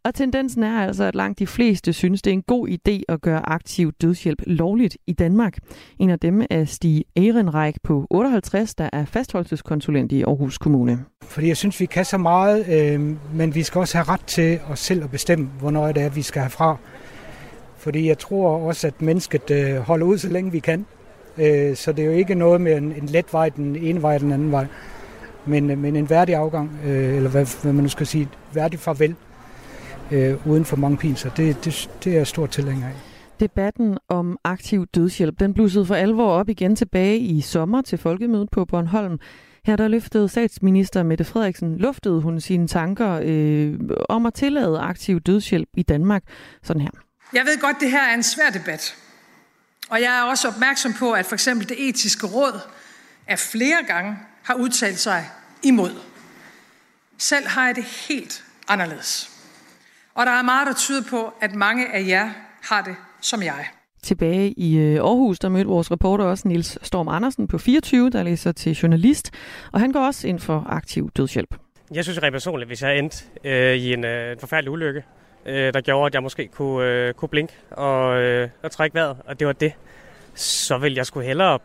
Og tendensen er altså, at langt de fleste synes, det er en god idé at gøre aktiv dødshjælp lovligt i Danmark. En af dem er Stig Ehrenreich på 58, der er fastholdelseskonsulent i Aarhus Kommune. Fordi jeg synes, vi kan så meget, øh, men vi skal også have ret til os selv at bestemme, hvornår det er, vi skal have fra. Fordi jeg tror også, at mennesket øh, holder ud, så længe vi kan. Øh, så det er jo ikke noget med en, en let vej, den ene vej og den anden vej. men, men en værdig afgang, øh, eller hvad, hvad man nu skal sige, værdig farvel, øh, uden for mange pinser, det, det, det er jeg stor tilhænger af. Debatten om aktiv dødshjælp, den blussede for alvor op igen tilbage i sommer til folkemødet på Bornholm. Her der løftede statsminister Mette Frederiksen, luftede hun sine tanker øh, om at tillade aktiv dødshjælp i Danmark sådan her. Jeg ved godt, det her er en svær debat. Og jeg er også opmærksom på, at for eksempel det etiske råd af flere gange har udtalt sig imod. Selv har jeg det helt anderledes. Og der er meget, der tyder på, at mange af jer har det som jeg. Tilbage i øh, Aarhus, der mødte vores reporter også Nils Storm Andersen på 24, der læser til journalist, og han går også ind for aktiv dødshjælp. Jeg synes rent personligt, hvis jeg endte øh, i en, øh, en forfærdelig ulykke, øh, der gjorde, at jeg måske kunne, øh, kunne blinke og, øh, og trække vejret, og det var det, så vil jeg skulle hellere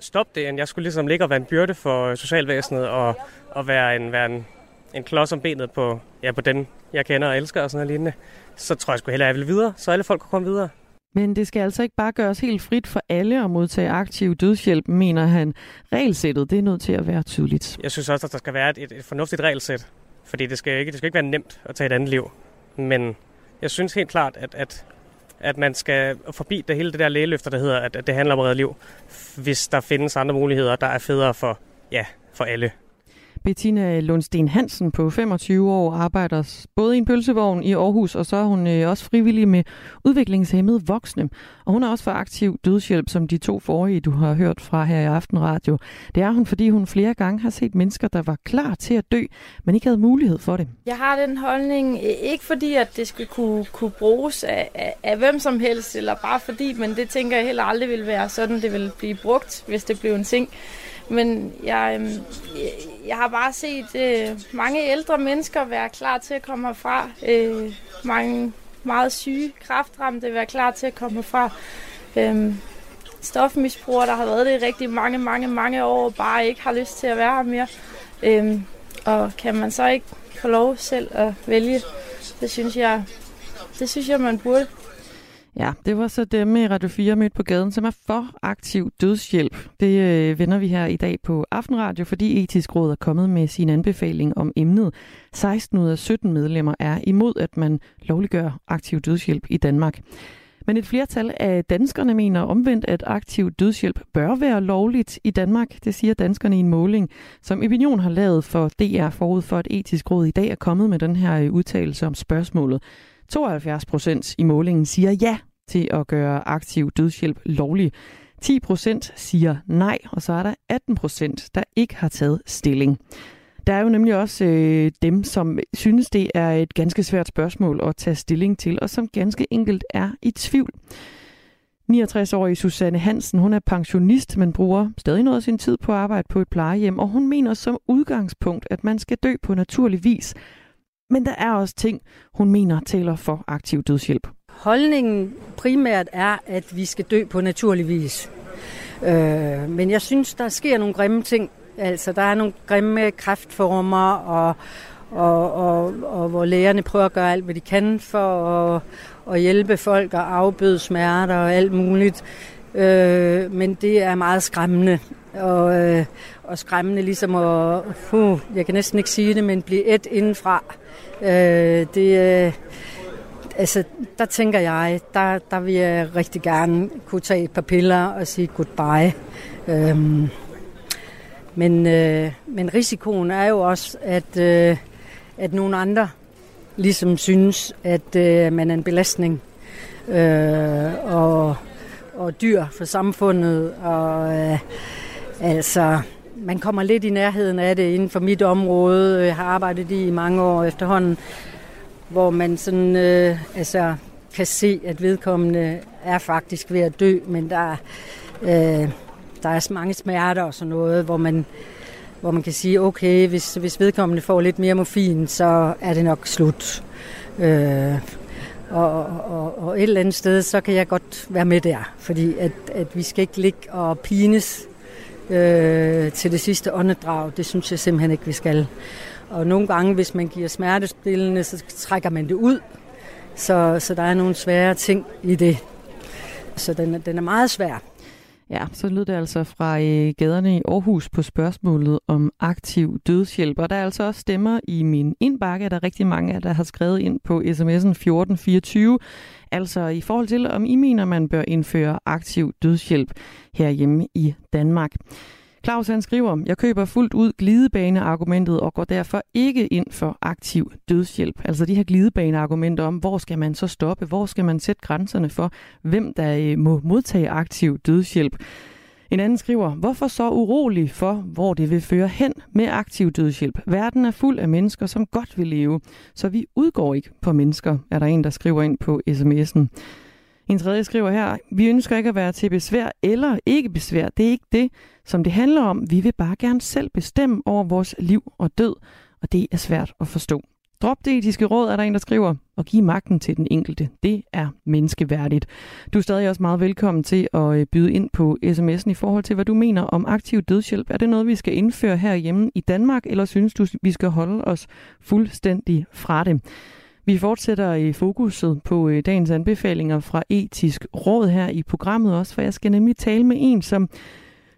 stoppe det, end jeg skulle ligesom ligge og være en byrde for socialvæsenet og, og være en, være en, en klods om benet på, ja, på den, jeg kender og elsker og sådan noget lignende. Så tror jeg sgu hellere, at jeg vil videre, så alle folk kan komme videre. Men det skal altså ikke bare gøres helt frit for alle at modtage aktiv dødshjælp, mener han. Regelsættet, det er nødt til at være tydeligt. Jeg synes også, at der skal være et, et, et fornuftigt regelsæt, fordi det skal, ikke, det skal ikke være nemt at tage et andet liv. Men jeg synes helt klart, at, at, at man skal forbi det hele det der lægeløfter, der hedder, at, at det handler om at redde liv, hvis der findes andre muligheder, der er federe for, ja, for alle. Bettina Lundsten Hansen på 25 år arbejder både i en pølsevogn i Aarhus, og så er hun øh, også frivillig med udviklingshemmede voksne. Og hun er også for aktiv dødshjælp, som de to forrige, du har hørt fra her i Aftenradio. Det er hun, fordi hun flere gange har set mennesker, der var klar til at dø, men ikke havde mulighed for det. Jeg har den holdning, ikke fordi, at det skal kunne, kunne bruges af, af, af hvem som helst, eller bare fordi, men det tænker jeg heller aldrig vil være sådan, det vil blive brugt, hvis det blev en ting. Men jeg, øh, jeg har bare set øh, mange ældre mennesker være klar til at komme herfra. Øh, mange meget syge, kraftramte være klar til at komme herfra. Øh, stofmisbrugere, der har været det i rigtig mange, mange, mange år, bare ikke har lyst til at være her mere. Øh, og kan man så ikke få lov selv at vælge, det synes jeg, det synes jeg, man burde. Ja, det var så dem med Radio 4 mødt på gaden, som er for aktiv dødshjælp. Det øh, vender vi her i dag på Aftenradio, fordi Etisk Råd er kommet med sin anbefaling om emnet. 16 ud af 17 medlemmer er imod, at man lovliggør aktiv dødshjælp i Danmark. Men et flertal af danskerne mener omvendt, at aktiv dødshjælp bør være lovligt i Danmark. Det siger danskerne i en måling, som Opinion har lavet for DR forud for, at etisk råd i dag er kommet med den her øh, udtalelse om spørgsmålet. 72 procent i målingen siger ja til at gøre aktiv dødshjælp lovlig. 10 procent siger nej, og så er der 18 procent, der ikke har taget stilling. Der er jo nemlig også øh, dem, som synes, det er et ganske svært spørgsmål at tage stilling til, og som ganske enkelt er i tvivl. 69-årige Susanne Hansen, hun er pensionist, men bruger stadig noget af sin tid på at arbejde på et plejehjem, og hun mener som udgangspunkt, at man skal dø på naturlig vis. Men der er også ting, hun mener taler for aktiv dødshjælp. Holdningen primært er, at vi skal dø på naturlig vis. Øh, men jeg synes, der sker nogle grimme ting. Altså, der er nogle grimme kræftformer, og, og, og, og hvor lægerne prøver at gøre alt, hvad de kan for at, at hjælpe folk og afbøde smerter og alt muligt. Øh, men det er meget skræmmende. Og, øh, og skræmmende ligesom at, uh, jeg kan næsten ikke sige det, men blive et indenfra. Øh, det, øh, altså, der tænker jeg, der, der vil jeg rigtig gerne kunne tage et par piller og sige goodbye. Øhm, men, øh, men risikoen er jo også, at, øh, at nogle andre ligesom synes, at øh, man er en belastning øh, og, og dyr for samfundet. Og øh, altså, man kommer lidt i nærheden af det inden for mit område. Jeg har arbejdet i mange år efterhånden hvor man sådan, øh, altså, kan se, at vedkommende er faktisk ved at dø, men der, øh, der er mange smerter og sådan noget, hvor man, hvor man kan sige, okay, hvis, hvis vedkommende får lidt mere morfin, så er det nok slut. Øh, og, og, og et eller andet sted, så kan jeg godt være med der, fordi at, at vi skal ikke ligge og pines øh, til det sidste åndedrag. Det synes jeg simpelthen ikke, vi skal. Og nogle gange, hvis man giver smertestillende, så trækker man det ud. Så, så der er nogle svære ting i det. Så den, den er meget svær. Ja, så lød det altså fra øh, gaderne i Aarhus på spørgsmålet om aktiv dødshjælp. Og der er altså også stemmer i min indbakke, der er rigtig mange af der har skrevet ind på sms'en 1424. Altså i forhold til, om I mener, man bør indføre aktiv dødshjælp herhjemme i Danmark. Claus han skriver, jeg køber fuldt ud glidebaneargumentet og går derfor ikke ind for aktiv dødshjælp. Altså de her glidebaneargumenter om, hvor skal man så stoppe, hvor skal man sætte grænserne for, hvem der øh, må modtage aktiv dødshjælp. En anden skriver, hvorfor så urolig for, hvor det vil føre hen med aktiv dødshjælp? Verden er fuld af mennesker, som godt vil leve, så vi udgår ikke på mennesker, er der en, der skriver ind på sms'en. En tredje skriver her, vi ønsker ikke at være til besvær eller ikke besvær. Det er ikke det, som det handler om. Vi vil bare gerne selv bestemme over vores liv og død, og det er svært at forstå. Drop det etiske råd, er der en, der skriver, og giv magten til den enkelte. Det er menneskeværdigt. Du er stadig også meget velkommen til at øh, byde ind på sms'en i forhold til, hvad du mener om aktiv dødshjælp. Er det noget, vi skal indføre herhjemme i Danmark, eller synes du, vi skal holde os fuldstændig fra det? Vi fortsætter i fokuset på øh, dagens anbefalinger fra Etisk Råd her i programmet også, for jeg skal nemlig tale med en, som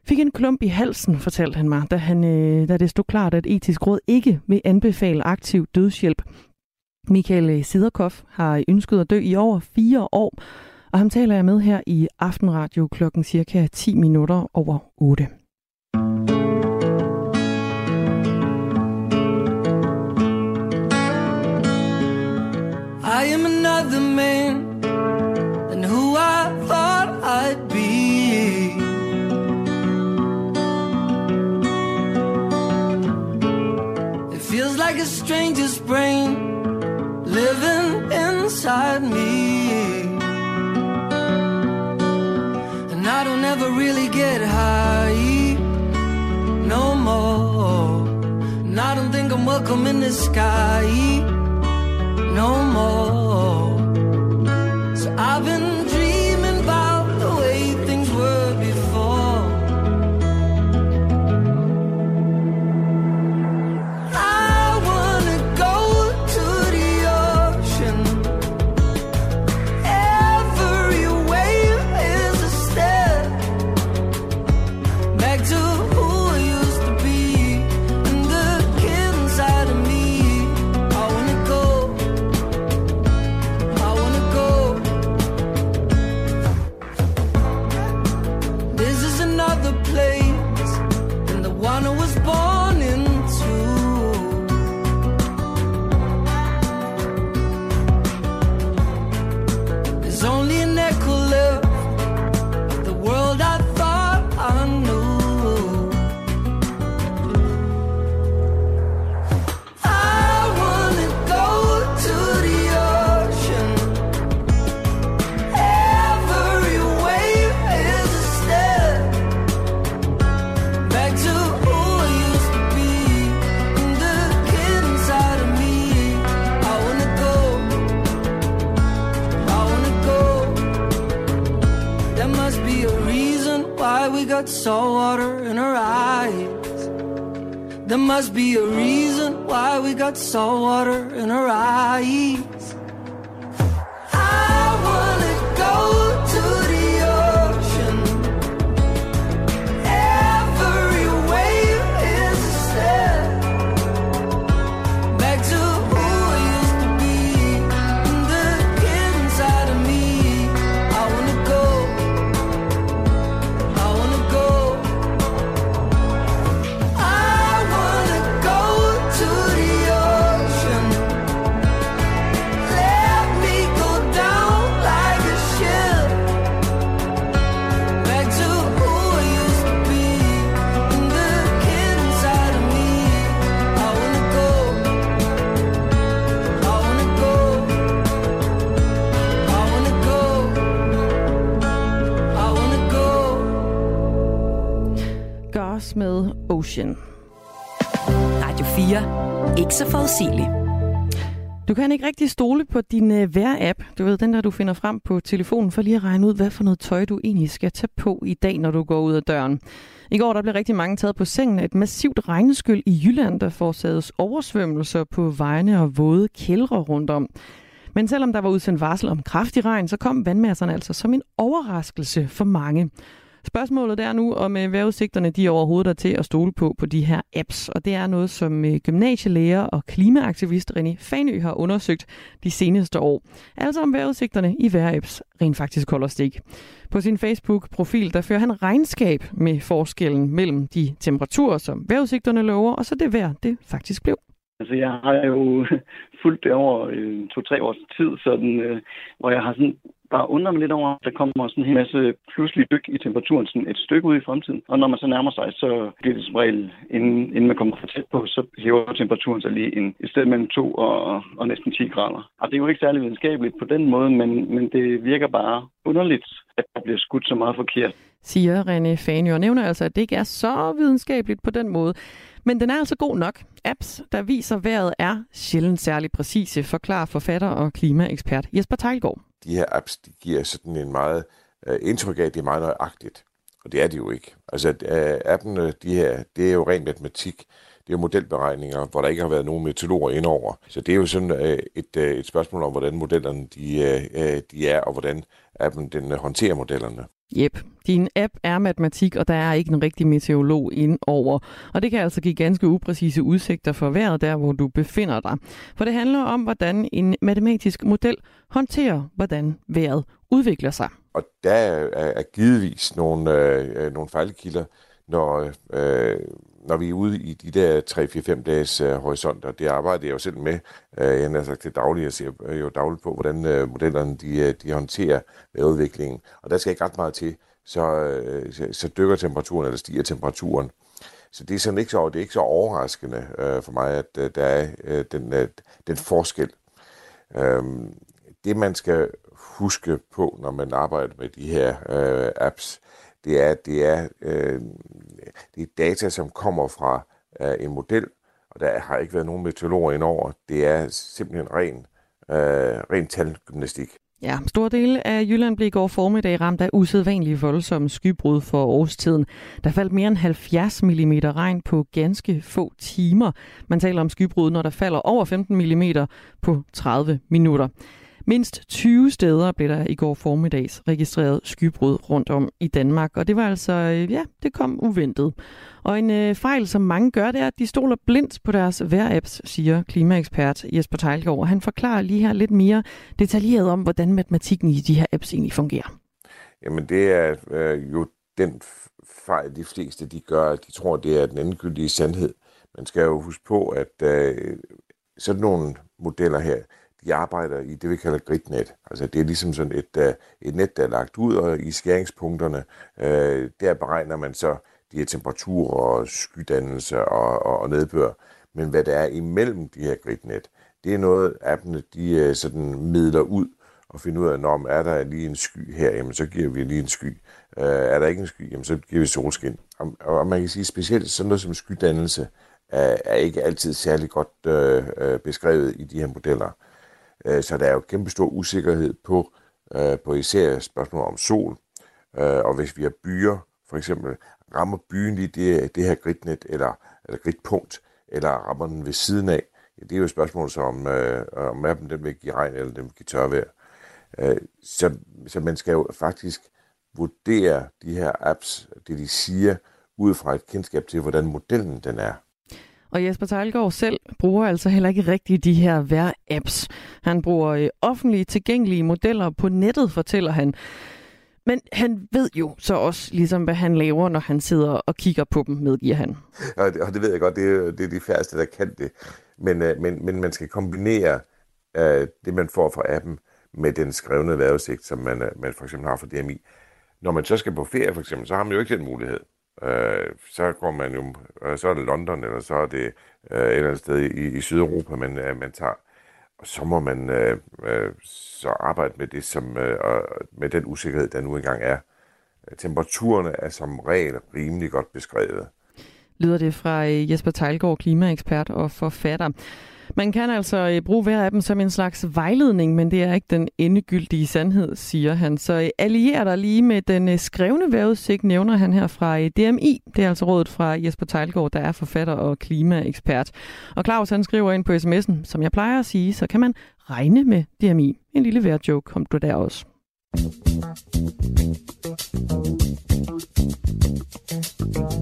fik en klump i halsen, fortalte han mig, da, han, øh, da det stod klart, at Etisk Råd ikke vil anbefale aktiv dødshjælp. Michael øh, Siderkoff har ønsket at dø i over fire år, og ham taler jeg med her i Aftenradio klokken cirka 10 minutter over 8. I am another man inside me. And I don't ever really get high no more. And I don't think I'm welcome in the sky no more. So I've been got salt water in our eyes. There must be a reason why we got salt water in our eyes. Ocean. Radio 4. Ikke så forudsigelig. Du kan ikke rigtig stole på din uh, vejr-app. Du ved, den der du finder frem på telefonen, for lige at regne ud, hvad for noget tøj du egentlig skal tage på i dag, når du går ud af døren. I går der blev rigtig mange taget på sengen af et massivt regneskyld i Jylland, der forårsagede oversvømmelser på vejene og våde kældre rundt om. Men selvom der var udsendt varsel om kraftig regn, så kom vandmasserne altså som en overraskelse for mange. Spørgsmålet er nu, om øh, vejrudsigterne de overhovedet er til at stole på på de her apps. Og det er noget, som øh, og klimaaktivist René Fanø har undersøgt de seneste år. Altså om vejrudsigterne i vejrapps rent faktisk holder stik. På sin Facebook-profil der fører han regnskab med forskellen mellem de temperaturer, som vejrudsigterne lover, og så det vejr, det faktisk blev. Altså, jeg har jo fulgt det over øh, to-tre års tid, sådan, øh, hvor jeg har sådan bare undret mig lidt over, at der kommer sådan en masse pludselig dyk i temperaturen sådan et stykke ud i fremtiden. Og når man så nærmer sig, så bliver det som regel, inden, inden man kommer for tæt på, så hæver temperaturen sig lige en, et sted mellem 2 og, og næsten 10 grader. Og det er jo ikke særlig videnskabeligt på den måde, men, men det virker bare underligt, at der bliver skudt så meget forkert. Siger René Fanø og nævner altså, at det ikke er så videnskabeligt på den måde. Men den er altså god nok. Apps, der viser vejret, er sjældent særlig præcise, forklarer forfatter og klimaekspert Jesper Tejlgaard. De her apps, de giver sådan en meget uh, indtryk af, at det er meget nøjagtigt. Og det er det jo ikke. Altså, uh, appene, de her, det er jo ren matematik. Det er jo modelberegninger, hvor der ikke har været nogen meteorologer indover. Så det er jo sådan uh, et, uh, et spørgsmål om, hvordan modellerne de, uh, de er, og hvordan appen den håndterer modellerne. Jep, din app er matematik, og der er ikke en rigtig meteorolog ind over. Og det kan altså give ganske upræcise udsigter for vejret der, hvor du befinder dig. For det handler om, hvordan en matematisk model håndterer, hvordan vejret udvikler sig. Og der er, er givetvis nogle, øh, øh nogle fejlkilder, når, øh, når vi er ude i de der 3-4-5 dages øh, horisonter. Det arbejder jeg jo selv med. Øh, jeg har sagt til daglig, jeg ser øh, jo dagligt på, hvordan øh, modellerne de, øh, de håndterer udviklingen. Og der skal ikke ret meget til, så, øh, så, så dykker temperaturen, eller stiger temperaturen. Så det er sådan ikke så, det er ikke så overraskende øh, for mig, at øh, der er øh, den, øh, den forskel. Øh, det man skal huske på, når man arbejder med de her øh, apps, det er, det er, øh, det er data, som kommer fra øh, en model, og der har ikke været nogen meteorologer indover. Det er simpelthen ren, øh, ren talgymnastik. Ja, stor del af Jylland blev i går formiddag ramt af usædvanlige voldsomme skybrud for årstiden. Der faldt mere end 70 mm regn på ganske få timer. Man taler om skybrud, når der falder over 15 mm på 30 minutter. Mindst 20 steder blev der i går formiddags registreret skybrud rundt om i Danmark, og det var altså, øh, ja, det kom uventet. Og en øh, fejl, som mange gør, det er, at de stoler blindt på deres vejrapps, siger klimaekspert Jesper Tejlgaard. Han forklarer lige her lidt mere detaljeret om, hvordan matematikken i de her apps egentlig fungerer. Jamen det er øh, jo den fejl, de fleste de gør, de tror, det er den endegyldige sandhed. Man skal jo huske på, at øh, sådan nogle modeller her, de arbejder i det, vi kalder gridnet. Altså det er ligesom sådan et, øh, et net, der er lagt ud, og i skæringspunkterne, uh, der beregner man så de her temperaturer og skydannelse og, og, og nedbør. Men hvad der er imellem de her gridnet, det er noget, appene de øh, sådan midler ud og finder ud af, når er der lige en sky her, jamen så giver vi lige en sky. Uh, er der ikke en sky, jamen så giver vi solskin. Og, og man kan sige specielt sådan noget som skydannelse, er, er ikke altid særlig godt øh, beskrevet i de her modeller. Øh, så der er jo kæmpe stor usikkerhed på, øh, på især spørgsmål om sol. Øh, og hvis vi har byer, for eksempel, rammer byen lige det, det her gridnet, eller, eller gridpunkt, eller rammer den ved siden af, det er jo et spørgsmål som, øh, om mappen den vil give regn, eller dem vil give tørvejr. Øh, så, så man skal jo faktisk vurdere de her apps, det de siger, ud fra et kendskab til, hvordan modellen den er. Og Jesper Tejlgaard selv bruger altså heller ikke rigtigt de her vejr-apps. Han bruger øh, offentlige tilgængelige modeller på nettet, fortæller han. Men han ved jo så også, ligesom hvad han laver, når han sidder og kigger på dem, medgiver han. Ja, det, og det ved jeg godt, det er, det er de færreste, der kan det. Men, øh, men, men man skal kombinere uh, det, man får fra appen, med den skrevne vejrudsigt, som man, øh, man for eksempel har fra DMI. Når man så skal på ferie, for eksempel, så har man jo ikke den mulighed øh, så går man jo, øh, så er det London, eller så er det øh, et eller andet sted i, i Sydeuropa, man, øh, man tager. Og så må man øh, øh, så arbejde med det, som, øh, med den usikkerhed, der nu engang er. Temperaturerne er som regel rimelig godt beskrevet. Lyder det fra øh, Jesper Tejlgaard, klimaekspert og forfatter. Man kan altså øh, bruge hver af dem som en slags vejledning, men det er ikke den endegyldige sandhed, siger han. Så øh, allierer dig lige med den øh, skrevne vejrudsigt, nævner han her fra DMI. Det er altså rådet fra Jesper Tejlgaard, der er forfatter og klimaekspert. Og Claus han skriver ind på sms'en, som jeg plejer at sige, så kan man regne med DMI. En lille vejrjoke kom du der også. Thank you.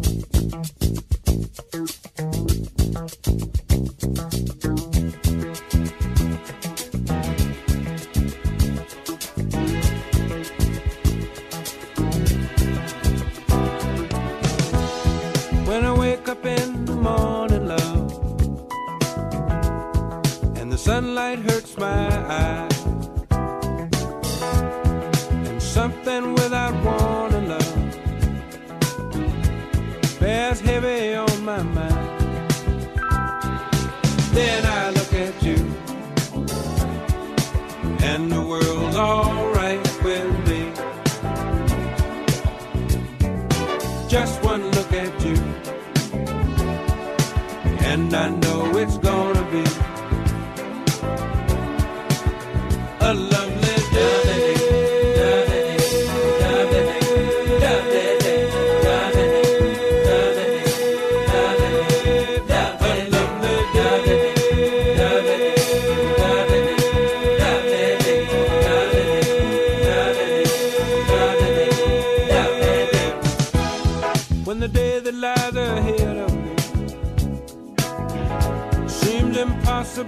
Sunlight hurts my eyes, and something without warning, love, bears heavy on my mind. Then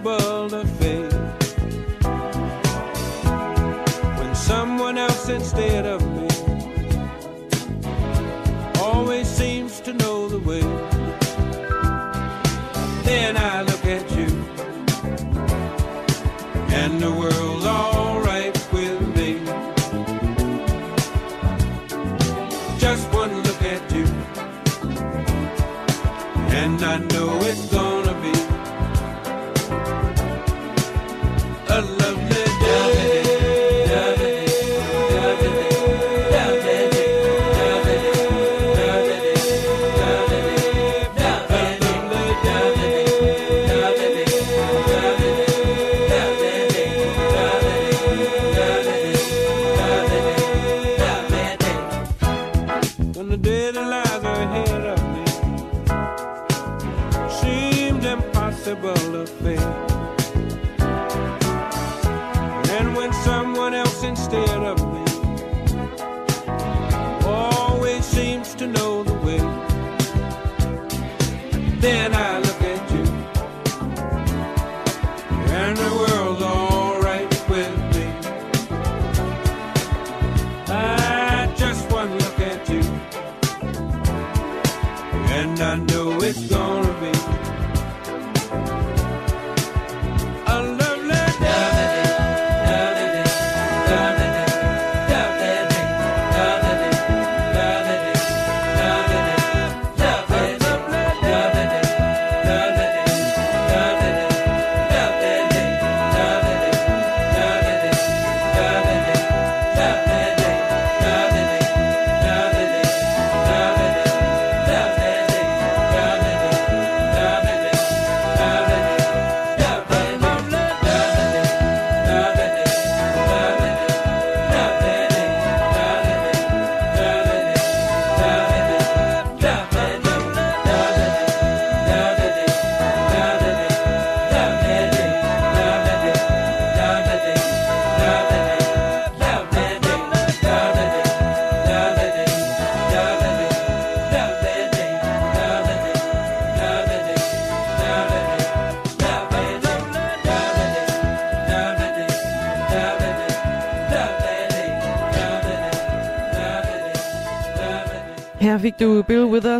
impossible to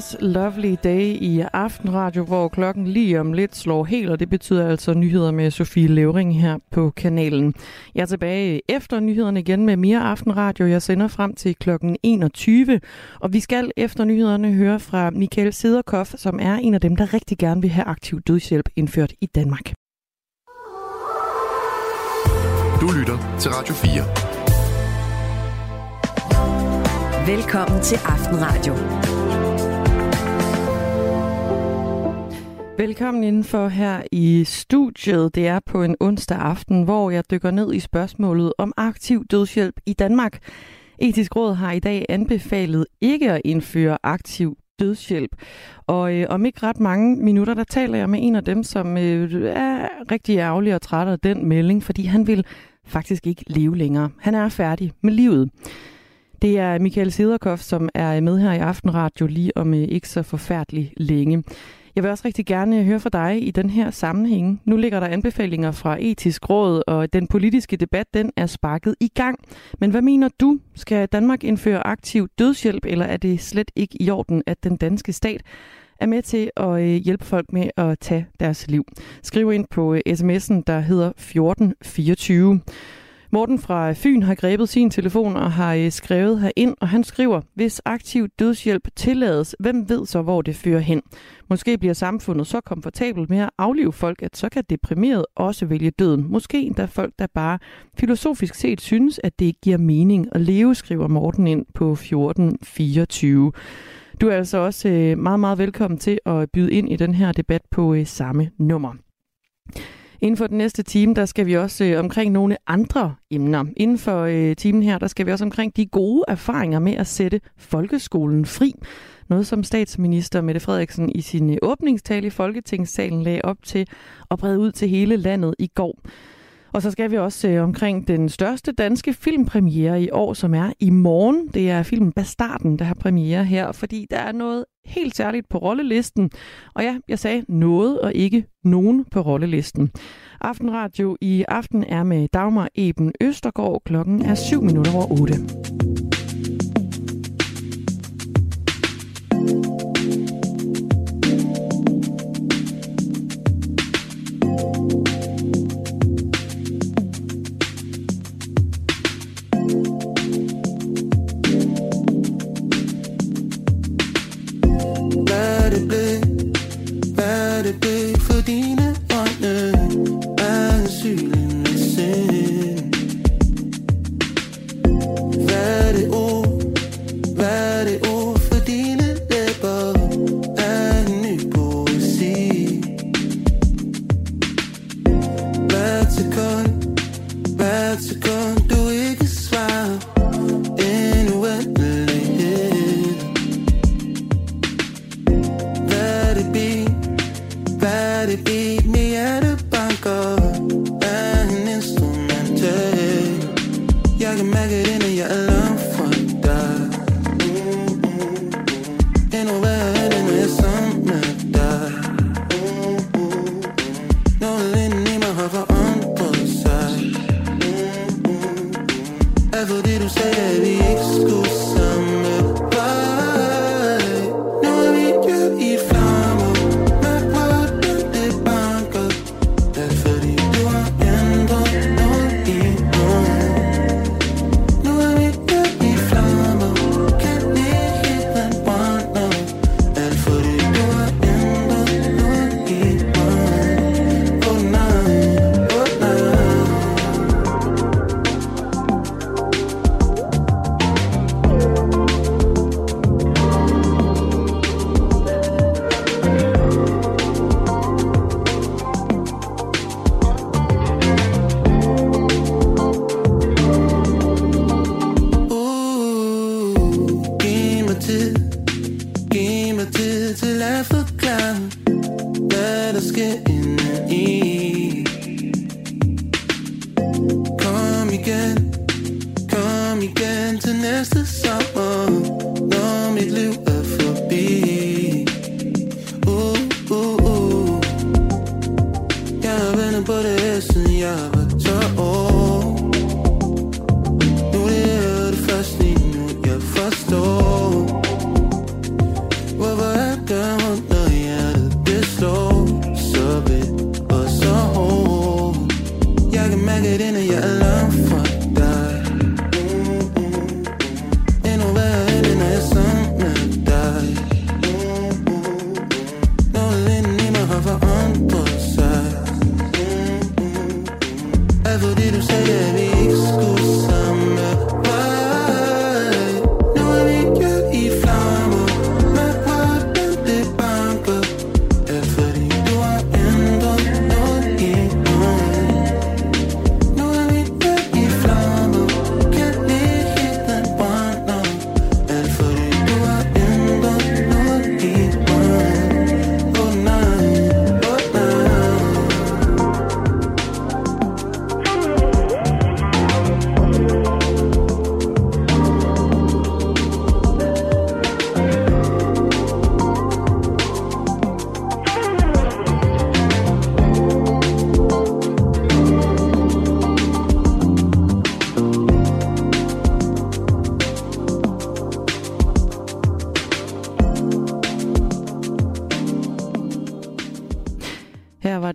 Withers Lovely Day i Aftenradio, hvor klokken lige om lidt slår helt, og det betyder altså nyheder med Sofie Levering her på kanalen. Jeg er tilbage efter nyhederne igen med mere Aftenradio. Jeg sender frem til klokken 21, og vi skal efter nyhederne høre fra Michael Sederkoff, som er en af dem, der rigtig gerne vil have aktiv dødshjælp indført i Danmark. Du lytter til Radio 4. Velkommen til Aftenradio. Velkommen indenfor her i studiet. Det er på en onsdag aften, hvor jeg dykker ned i spørgsmålet om aktiv dødshjælp i Danmark. Etisk Råd har i dag anbefalet ikke at indføre aktiv dødshjælp. Og øh, om ikke ret mange minutter, der taler jeg med en af dem, som øh, er rigtig ærgerlig og træt af den melding, fordi han vil faktisk ikke leve længere. Han er færdig med livet. Det er Michael Sederkoff, som er med her i Aftenradio lige om øh, ikke så forfærdelig længe. Jeg vil også rigtig gerne øh, høre fra dig i den her sammenhæng. Nu ligger der anbefalinger fra etisk råd, og den politiske debat den er sparket i gang. Men hvad mener du? Skal Danmark indføre aktiv dødshjælp, eller er det slet ikke i orden, at den danske stat er med til at øh, hjælpe folk med at tage deres liv? Skriv ind på øh, sms'en, der hedder 1424. Morten fra Fyn har grebet sin telefon og har øh, skrevet herind, og han skriver, hvis aktiv dødshjælp tillades, hvem ved så, hvor det fører hen? Måske bliver samfundet så komfortabelt med at aflive folk, at så kan deprimeret også vælge døden. Måske endda folk, der bare filosofisk set synes, at det giver mening at leve, skriver Morten ind på 1424. Du er altså også øh, meget, meget velkommen til at byde ind i den her debat på øh, samme nummer. Inden for den næste time, der skal vi også øh, omkring nogle andre emner. Inden for øh, timen her, der skal vi også omkring de gode erfaringer med at sætte folkeskolen fri. Noget som statsminister Mette Frederiksen i sin øh, åbningstale i Folketingssalen lagde op til at brede ud til hele landet i går. Og så skal vi også øh, omkring den største danske filmpremiere i år, som er i morgen. Det er filmen Bastarden, der har premiere her, fordi der er noget helt særligt på rollelisten. Og ja, jeg sagde noget og ikke nogen på rollelisten. Aftenradio i aften er med Dagmar Eben Østergaard. Klokken er 7 minutter over 8. Hvad er det blevet? Hvad det for dine øjne? Er sylen med sind? Hvad det ord?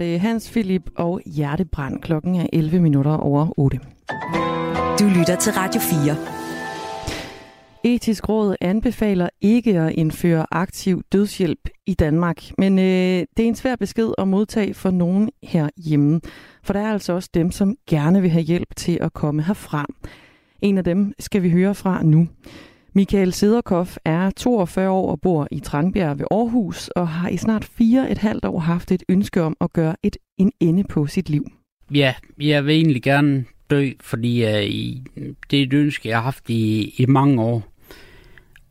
Det Hans Philip og Hjertebrand. Klokken er 11 minutter over 8. Du lytter til Radio 4. Etisk Råd anbefaler ikke at indføre aktiv dødshjælp i Danmark, men øh, det er en svær besked at modtage for nogen herhjemme, for der er altså også dem, som gerne vil have hjælp til at komme herfra. En af dem skal vi høre fra nu. Michael Sederkoff er 42 år og bor i Tranbjerg ved Aarhus og har i snart fire et halvt år haft et ønske om at gøre et, en ende på sit liv. Ja, jeg vil egentlig gerne dø, fordi uh, det er et ønske, jeg har haft i, i mange år.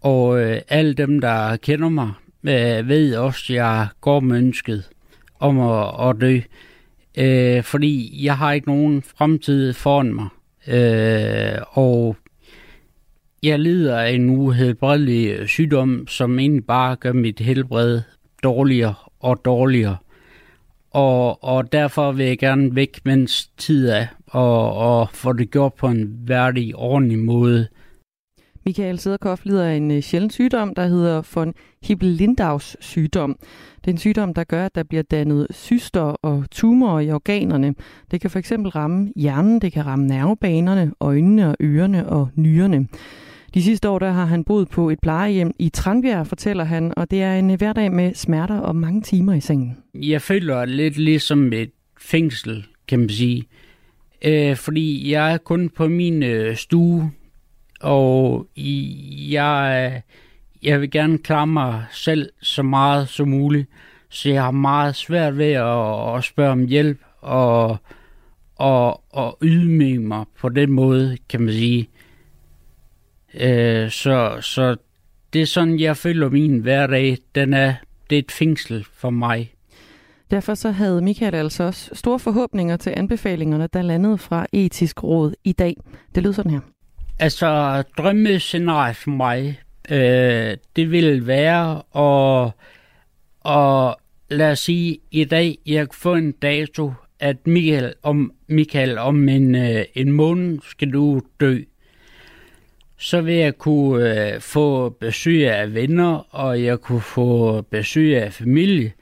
Og uh, alle dem, der kender mig, uh, ved også, at jeg går med ønsket om at, at dø. Uh, fordi jeg har ikke nogen fremtid foran mig. Uh, og jeg lider af en uhelbredelig øh, sygdom, som egentlig bare gør mit helbred dårligere og dårligere. Og, og derfor vil jeg gerne væk, mens tid er, og, og få det gjort på en værdig, ordentlig måde. Michael Sederkoff lider af en øh, sjælden sygdom, der hedder von Hippel-Lindau's sygdom. Det er en sygdom, der gør, at der bliver dannet syster og tumorer i organerne. Det kan fx ramme hjernen, det kan ramme nervebanerne, øjnene og ørerne og nyrerne. De sidste år der har han boet på et plejehjem i Tranbjerg, fortæller han, og det er en øh, hverdag med smerter og mange timer i sengen. Jeg føler lidt ligesom et fængsel, kan man sige. Øh, fordi jeg er kun på min øh, stue, og jeg, jeg vil gerne klare mig selv så meget som muligt. Så jeg har meget svært ved at, at spørge om hjælp og, og, og ydmyge mig på den måde, kan man sige. Øh, så, så det er sådan, jeg føler min hverdag. Den er, det er et fængsel for mig. Derfor så havde Michael altså også store forhåbninger til anbefalingerne, der landede fra etisk råd i dag. Det lyder sådan her. Altså, drømmescenariet for mig, øh, det vil være at, at lad os sige, i dag, jeg kan få en dato, at Michael om, Michael, om en, øh, en måned skal du dø så vil jeg kunne øh, få besøg af venner, og jeg kunne få besøg af familie.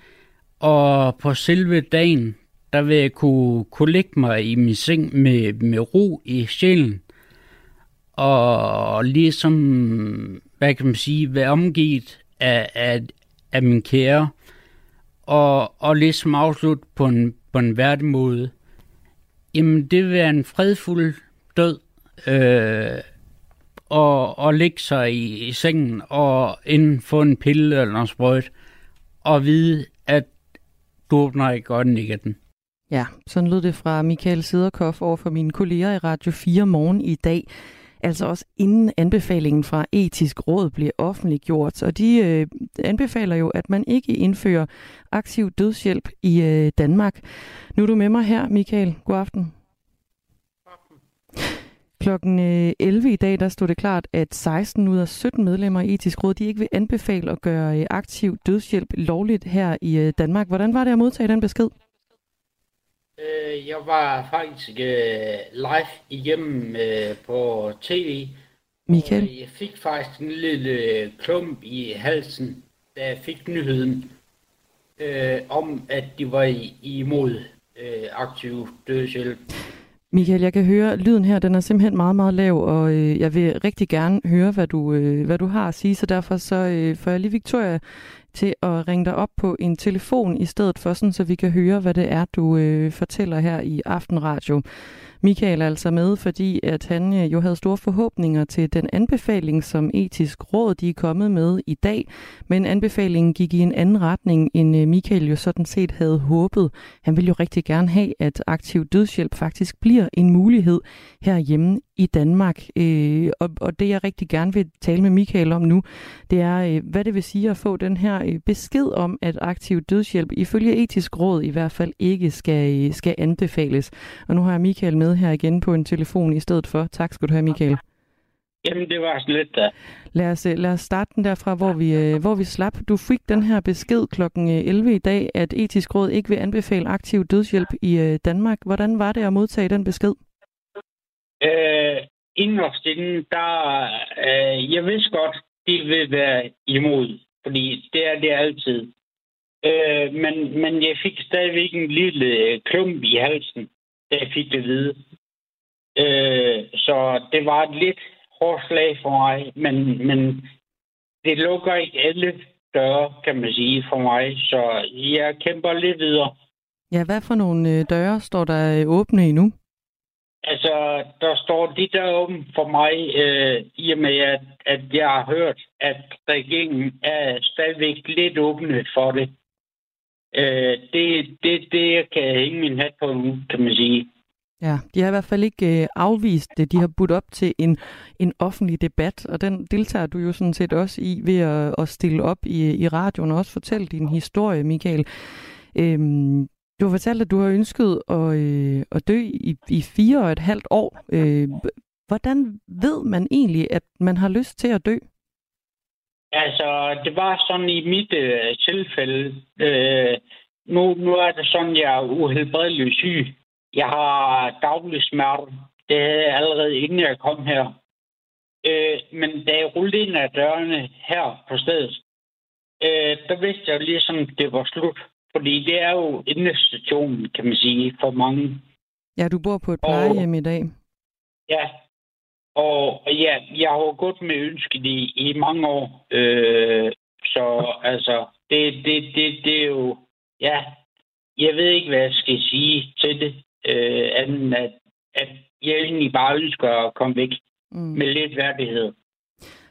Og på selve dagen, der vil jeg kunne, kunne lægge mig i min seng med, med ro i sjælen. Og ligesom, hvad kan man sige, være omgivet af, af, af min kære. Og, og ligesom afslutte på en, på en værdig måde. Jamen, det vil være en fredfuld død. Øh, og, og ligge sig i, i sengen og inden få en pille eller en sprøjt og vide, at du åbner ikke øjnene igen. Ja, sådan lød det fra Michael Siderkoff over for mine kolleger i Radio 4 morgen i dag. Altså også inden anbefalingen fra etisk råd bliver offentliggjort. Og de øh, anbefaler jo, at man ikke indfører aktiv dødshjælp i øh, Danmark. Nu er du med mig her, Michael. God aften. Klokken 11 øh, i dag, der stod det klart, at 16 ud af 17 medlemmer i etisk råd, de ikke vil anbefale at gøre øh, aktiv dødshjælp lovligt her i øh, Danmark. Hvordan var det at modtage den besked? Jeg var faktisk live igennem på tv. Michael? Jeg fik faktisk en lille klump i halsen, da jeg fik nyheden om, at de var imod aktiv dødshjælp. Michael, jeg kan høre, at lyden her den er simpelthen meget, meget lav, og øh, jeg vil rigtig gerne høre, hvad du, øh, hvad du har at sige, så derfor så øh, får jeg lige Victoria til at ringe dig op på en telefon i stedet for, sådan, så vi kan høre, hvad det er, du øh, fortæller her i Aftenradio. Michael er altså med, fordi at han øh, jo havde store forhåbninger til den anbefaling, som etisk råd de er kommet med i dag. Men anbefalingen gik i en anden retning, end øh, Michael jo sådan set havde håbet. Han ville jo rigtig gerne have, at aktiv dødshjælp faktisk bliver en mulighed herhjemme i Danmark. Øh, og, og det jeg rigtig gerne vil tale med Michael om nu, det er, øh, hvad det vil sige at få den her øh, besked om, at aktiv dødshjælp ifølge etisk råd i hvert fald ikke skal, øh, skal anbefales. Og nu har jeg Michael med her igen på en telefon i stedet for. Tak skal du have, Michael. Jamen, det var lidt da. Lad os, lad os starte den derfra, hvor vi, øh, hvor vi slap. Du fik den her besked kl. 11 i dag, at etisk råd ikke vil anbefale aktiv dødshjælp i øh, Danmark. Hvordan var det at modtage den besked? Øh, inderst der, øh, jeg vidste godt, det vil være imod, fordi det er det altid. Øh, men, men jeg fik stadigvæk en lille øh, klump i halsen, da jeg fik det at vide. Øh, så det var et lidt hårdt slag for mig, men, men det lukker ikke alle døre, kan man sige, for mig. Så jeg kæmper lidt videre. Ja, hvad for nogle øh, døre står der øh, åbne endnu? Altså, der står de der åben for mig, øh, i og med, at, at jeg har hørt, at regeringen er stadigvæk lidt åbne for det. Øh, det, det, det kan jeg hænge min hat på nu, kan man sige. Ja, de har i hvert fald ikke øh, afvist det. De har budt op til en, en offentlig debat, og den deltager du jo sådan set også i ved at, at stille op i, i radioen og også fortælle din historie, Michael. Øhm, du har fortalt, at du har ønsket at, øh, at dø i, i fire og et halvt år. Øh, hvordan ved man egentlig, at man har lyst til at dø? Altså, det var sådan i mit øh, tilfælde. Øh, nu, nu er det sådan, jeg er uhelbredelig syg. Jeg har daglig smerte. Det havde jeg allerede inden jeg kom her. Øh, men da jeg rullede ind ad dørene her på stedet, øh, der vidste jeg ligesom, at det var slut. Fordi det er jo endestationen, kan man sige, for mange. Ja, du bor på et plejehjem i dag. Ja, og ja, jeg har gået med ønsket i, i mange år. Øh, så altså, det, det, det, det er jo... Ja, jeg ved ikke, hvad jeg skal sige til det. Øh, anden at, at jeg egentlig bare ønsker at komme væk mm. med lidt værdighed.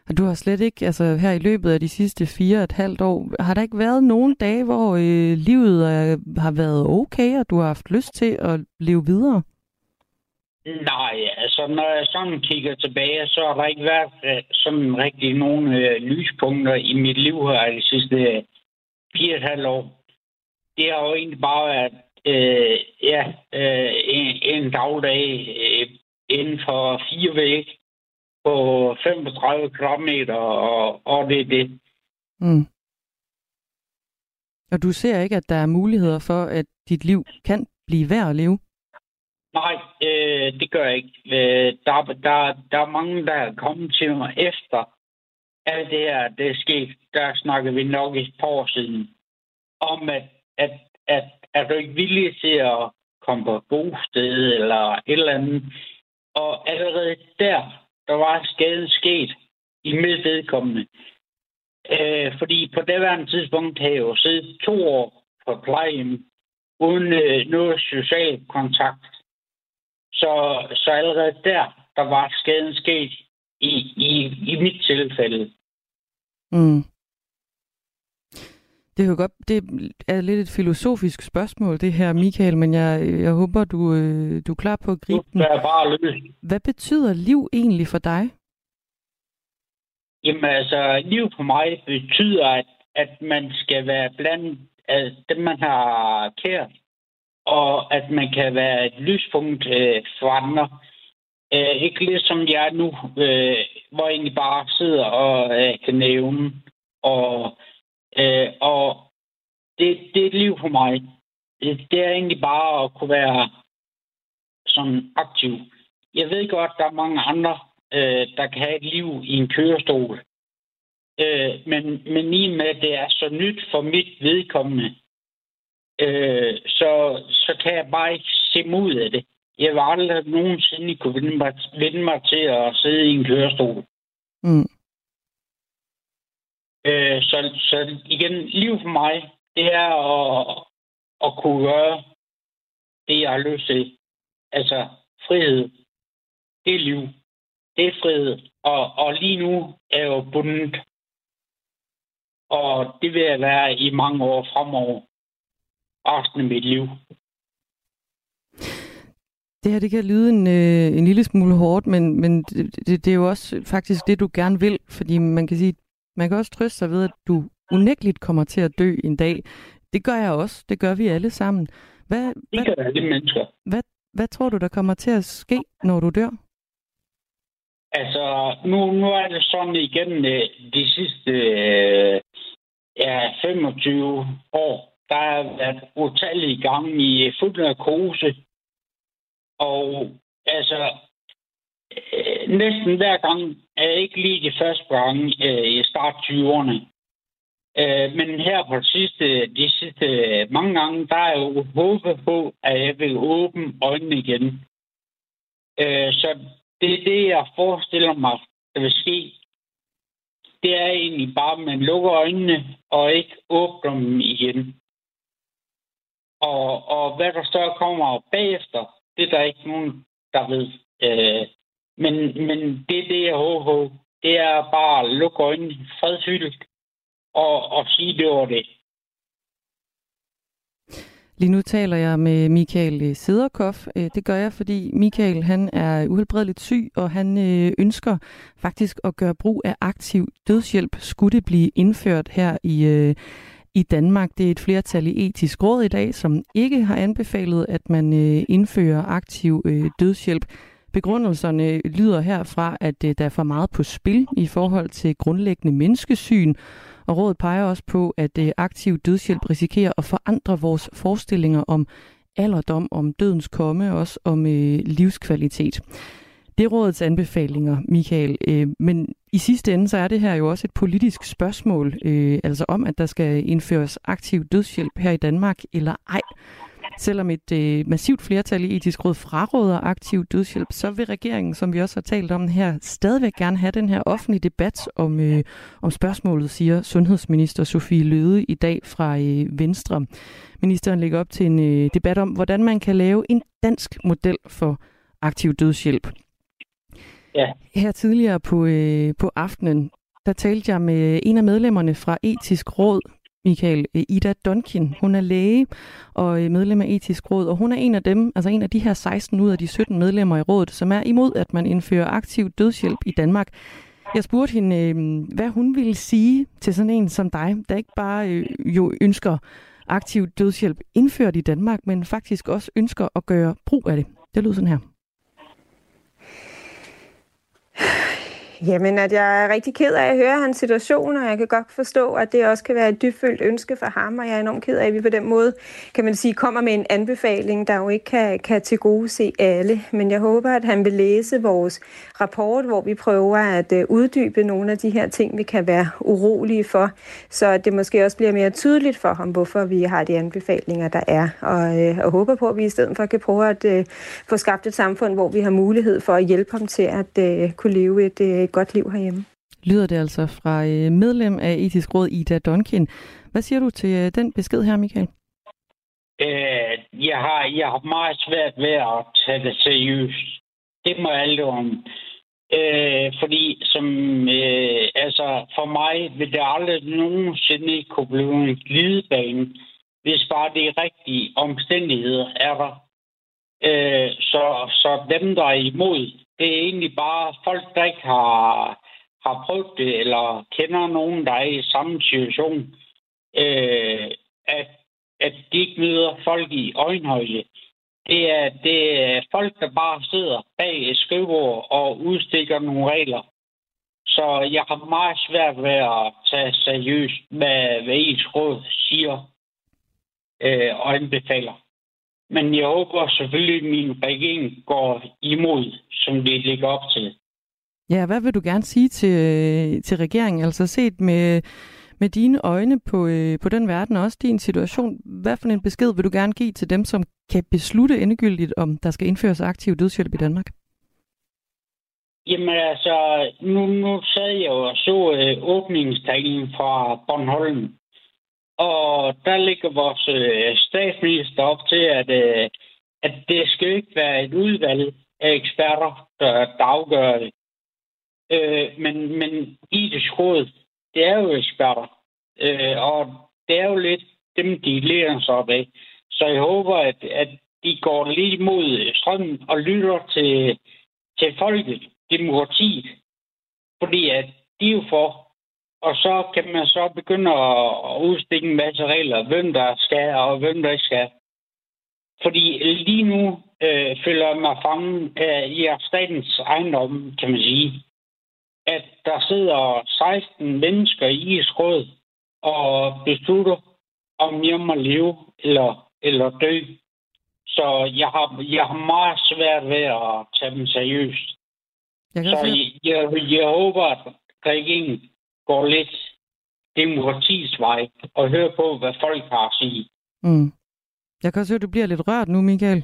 Og du har slet ikke, altså her i løbet af de sidste fire og et halvt år, har der ikke været nogen dage, hvor øh, livet er, har været okay, og du har haft lyst til at leve videre? Nej, altså når jeg sådan kigger tilbage, så har der ikke været øh, sådan rigtig nogen øh, lyspunkter i mit liv her de sidste øh, fire og et halvt år. Det har jo egentlig bare været øh, ja, øh, en, en dagdag øh, inden for fire vægge, på 35 km, og, og det er det. Mm. Og du ser ikke, at der er muligheder for, at dit liv kan blive værd at leve? Nej, øh, det gør jeg ikke. Øh, der, der, der er mange, der er kommet til mig efter alt det her, det er sket. Der snakker vi nok et par år siden om, at, at, at er du ikke villig til at komme på bosted eller et eller andet. Og allerede der, der var skaden sket i mit vedkommende. Øh, fordi på det tidspunkt havde jeg jo siddet to år på plejehjem uden øh, noget social kontakt. Så, så allerede der, der var skaden sket i, i, i mit tilfælde. Mm. Det er jo godt, det er lidt et filosofisk spørgsmål, det her, Michael, men jeg, jeg håber, du, øh, du er klar på at gribe den. Det er bare løs. Hvad betyder liv egentlig for dig? Jamen altså, liv for mig betyder, at, at man skal være blandt af dem, man har kært, og at man kan være et lyspunkt øh, for andre. Øh, ikke lidt som jeg er nu, øh, hvor jeg egentlig bare sidder og øh, kan nævne. Og, øh, og det, det er et liv for mig. Det, det er egentlig bare at kunne være sådan aktiv. Jeg ved godt, der er mange andre, øh, der kan have et liv i en kørestol. Øh, men, men i med, at det er så nyt for mit vedkommende, øh, så, så kan jeg bare ikke se mod af det. Jeg vil aldrig nogensinde kunne vende mig, vende mig til at sidde i en kørestol. Mm. Øh, så, så igen, liv for mig, det er at, at kunne gøre det, jeg har lyst til. Altså frihed. Det er liv. Det er frihed. Og, og lige nu er jeg jo bundet. Og det vil jeg være i mange år fremover. Resten af mit liv. Det her, det kan lyde en, øh, en lille smule hårdt, men, men det, det, det er jo også faktisk det, du gerne vil, fordi man kan sige, man kan også trøste sig ved, at du unægteligt kommer til at dø en dag. Det gør jeg også. Det gør vi alle sammen. Hvad, det gør alle mennesker. Hvad, hvad tror du, der kommer til at ske, når du dør? Altså, nu, nu er det sådan igen øh, de sidste øh, ja, 25 år, der har været utallige gange i fuld narkose. Og altså, næsten hver gang er ikke lige de første gange øh, i start 20'erne. Øh, men her på det sidste, de sidste mange gange, der er jeg jo håbet på, at jeg vil åbne øjnene igen. Øh, så det er det, jeg forestiller mig, der vil ske. Det er egentlig bare, at man lukker øjnene og ikke åbner dem igen. Og, og hvad der så kommer bagefter, det er der ikke nogen, der ved. Øh, men, men det det, jeg håber på. Det er bare at lukke øjnene fredfyldt og, og sige, det var det. Lige nu taler jeg med Michael øh, Sederkoff. Øh, det gør jeg, fordi Michael han er uhelbredeligt syg, og han øh, ønsker faktisk at gøre brug af aktiv dødshjælp. Skulle det blive indført her i, i Danmark? Det er et flertal i etisk råd i dag, som ikke har anbefalet, at man indfører aktiv dødshjælp. Begrundelserne lyder herfra, at øh, der er for meget på spil i forhold til grundlæggende menneskesyn, og rådet peger også på, at øh, aktiv dødshjælp risikerer at forandre vores forestillinger om alderdom, om dødens komme, og også om øh, livskvalitet. Det er rådets anbefalinger, Michael. Øh, men i sidste ende, så er det her jo også et politisk spørgsmål, øh, altså om, at der skal indføres aktiv dødshjælp her i Danmark eller ej. Selvom et øh, massivt flertal i etisk råd fraråder aktiv dødshjælp, så vil regeringen, som vi også har talt om her, stadigvæk gerne have den her offentlige debat om, øh, om spørgsmålet, siger sundhedsminister Sofie Løde i dag fra øh, Venstre. Ministeren lægger op til en øh, debat om, hvordan man kan lave en dansk model for aktiv dødshjælp. Ja. Her tidligere på, øh, på aftenen, der talte jeg med en af medlemmerne fra Etisk Råd, Michael. Øh, Ida Donkin, hun er læge og øh, medlem af etisk råd, og hun er en af dem, altså en af de her 16 ud af de 17 medlemmer i rådet, som er imod, at man indfører aktiv dødshjælp i Danmark. Jeg spurgte hende, øh, hvad hun ville sige til sådan en som dig, der ikke bare jo ønsker aktiv dødshjælp indført i Danmark, men faktisk også ønsker at gøre brug af det. Det lyder sådan her. Jamen, at jeg er rigtig ked af at høre hans situation, og jeg kan godt forstå, at det også kan være et dybfølt ønske for ham, og jeg er enormt ked af, at vi på den måde, kan man sige, kommer med en anbefaling, der jo ikke kan, kan til gode se alle. Men jeg håber, at han vil læse vores rapport, hvor vi prøver at øh, uddybe nogle af de her ting, vi kan være urolige for, så det måske også bliver mere tydeligt for ham, hvorfor vi har de anbefalinger, der er. Og jeg øh, håber på, at vi i stedet for kan prøve at øh, få skabt et samfund, hvor vi har mulighed for at hjælpe ham til at øh, kunne leve et øh, et godt liv herhjemme. Lyder det altså fra øh, medlem af Etisk Råd, Ida Donkin. Hvad siger du til øh, den besked her, Michael? Øh, jeg, har, jeg har meget svært ved at tage det seriøst. Det må jeg om. Øh, fordi som, øh, altså for mig vil det aldrig nogensinde kunne blive en glidebane, hvis bare de rigtige omstændigheder er der. Øh, så, så dem, der er imod, det er egentlig bare folk, der ikke har, har prøvet det, eller kender nogen, der er i samme situation, øh, at, at de ikke møder folk i øjenhøjde. Det er, det er folk, der bare sidder bag et skrivebord og udstikker nogle regler. Så jeg har meget svært ved at tage seriøst, hvad, hvad ens råd siger øh, og anbefaler. Men jeg håber selvfølgelig, at min regering går imod, som det ligger op til. Ja, hvad vil du gerne sige til, til regeringen? Altså set med, med dine øjne på, øh, på den verden og også din situation. Hvad for en besked vil du gerne give til dem, som kan beslutte endegyldigt, om der skal indføres aktiv dødshjælp i Danmark? Jamen altså, nu, nu sad jeg jo og så øh, åbningstalen fra Bornholm, og der ligger vores øh, statsminister op til, at, øh, at det skal ikke være et udvalg af eksperter, der, der afgør det. Øh, men, men i det råd, det er jo eksperter. Øh, og det er jo lidt dem, de lærer sig op af. Så jeg håber, at, at de går lige mod strømmen og lytter til, til folket, demokratiet. Fordi at de er jo for og så kan man så begynde at udstikke en masse regler, hvem der skal og hvem der ikke skal. Fordi lige nu øh, føler jeg mig fanget af i statens ejendom, kan man sige. At der sidder 16 mennesker i råd og beslutter, om jeg må leve eller, eller dø. Så jeg har, jeg har meget svært ved at tage dem seriøst. Jeg så jeg, jeg, jeg håber, at regeringen går lidt demokratiets vej og høre på, hvad folk har at sige. Mm. Jeg kan også høre, at du bliver lidt rørt nu, Michael.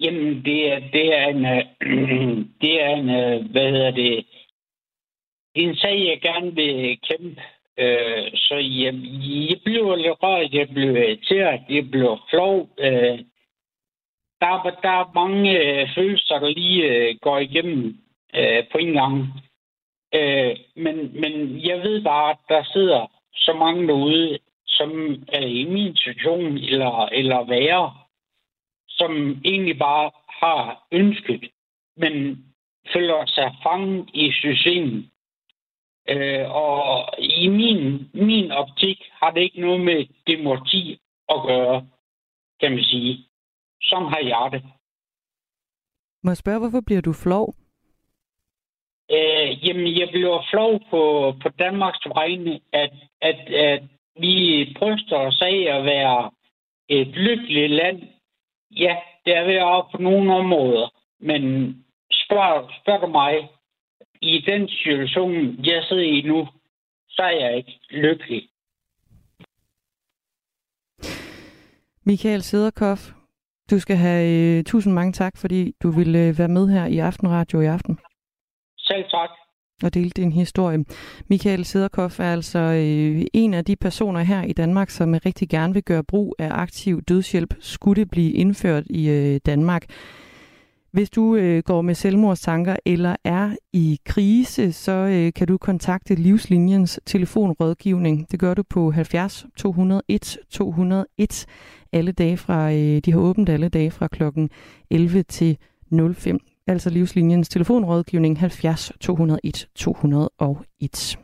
Jamen, det er, det er en, øh, det er en, øh, hvad hedder det, en sag, jeg gerne vil kæmpe. Øh, så jeg, jeg bliver lidt rørt, jeg bliver irriteret, jeg bliver flov. Øh, der, der er mange øh, følelser, der lige øh, går igennem øh, på en gang. Øh, men, men jeg ved bare, at der sidder så mange derude, som er i min situation eller, eller værre, som egentlig bare har ønsket, men føler sig fanget i systemet. Øh, og i min, min optik har det ikke noget med demokrati at gøre, kan man sige. Sådan har jeg det. Må jeg spørge, hvorfor bliver du flov? Øh, jamen, jeg bliver flov på, på Danmarks vegne, at, at, at vi bryster os af at være et lykkeligt land. Ja, det er vi også på nogle områder. Men spørg, spørg du mig, i den situation, jeg sidder i nu, så er jeg ikke lykkelig. Michael Sederkoff, du skal have uh, tusind mange tak, fordi du ville uh, være med her i Aftenradio i aften. Selv tak. Og dele din historie. Michael Sederkoff er altså øh, en af de personer her i Danmark, som rigtig gerne vil gøre brug af aktiv dødshjælp, skulle det blive indført i øh, Danmark. Hvis du øh, går med selvmordstanker eller er i krise, så øh, kan du kontakte Livslinjens telefonrådgivning. Det gør du på 70 201 201 alle dage fra, øh, de har åbent alle dage fra klokken 11 til 05. Altså Livslinjens telefonrådgivning 70 201 201.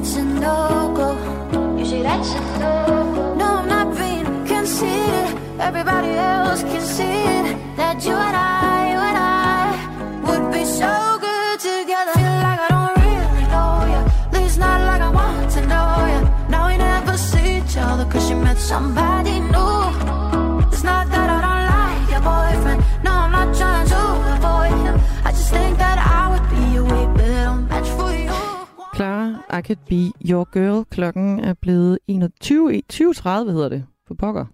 That's a no go. You say that's a no go. No, I'm not being conceited. Everybody else can see it. That you and I, you and I would be so good together. Feel like I don't really know you. At least not like I want to know you. Now we never see each other 'cause you met somebody I could be your girl. Klokken er blevet 21, 20.30 hedder det. For pokker.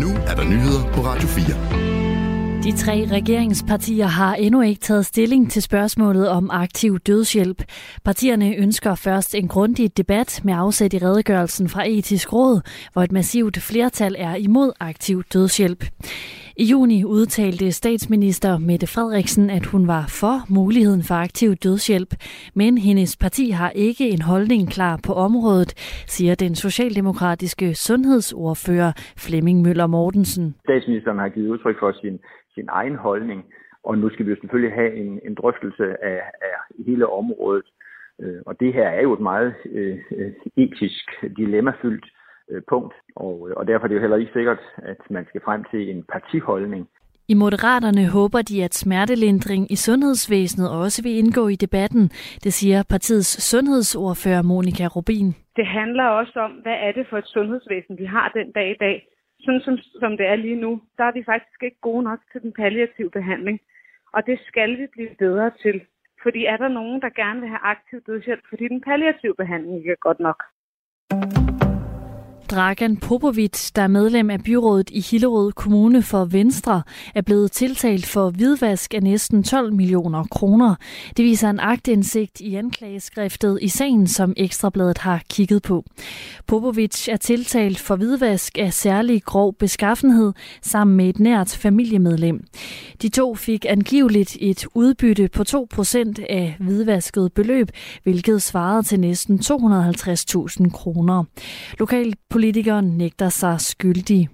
Nu er der nyheder på Radio 4. De tre regeringspartier har endnu ikke taget stilling til spørgsmålet om aktiv dødshjælp. Partierne ønsker først en grundig debat med afsæt i redegørelsen fra Etisk Råd, hvor et massivt flertal er imod aktiv dødshjælp. I juni udtalte statsminister Mette Frederiksen, at hun var for muligheden for aktiv dødshjælp, men hendes parti har ikke en holdning klar på området, siger den socialdemokratiske sundhedsordfører Flemming Møller Mortensen. Statsministeren har givet udtryk for sin, sin egen holdning, og nu skal vi jo selvfølgelig have en, en drøftelse af, af hele området. Øh, og det her er jo et meget øh, øh, etisk dilemmafyldt øh, punkt, og, og derfor er det jo heller ikke sikkert, at man skal frem til en partiholdning. I Moderaterne håber de, at smertelindring i sundhedsvæsenet også vil indgå i debatten, det siger partiets sundhedsordfører Monika Rubin. Det handler også om, hvad er det for et sundhedsvæsen, vi har den dag i dag. Sådan som, som det er lige nu, der er vi faktisk ikke gode nok til den palliative behandling. Og det skal vi blive bedre til. Fordi er der nogen, der gerne vil have aktiv dødshjælp, fordi den palliative behandling ikke er godt nok. Dragan Popovic, der er medlem af byrådet i Hillerød Kommune for Venstre, er blevet tiltalt for hvidvask af næsten 12 millioner kroner. Det viser en agtindsigt i anklageskriftet i sagen, som Ekstrabladet har kigget på. Popovic er tiltalt for hvidvask af særlig grov beskaffenhed sammen med et nært familiemedlem. De to fik angiveligt et udbytte på 2% af hvidvasket beløb, hvilket svarede til næsten 250.000 kroner. Lokal politikere nægter sig skyldige.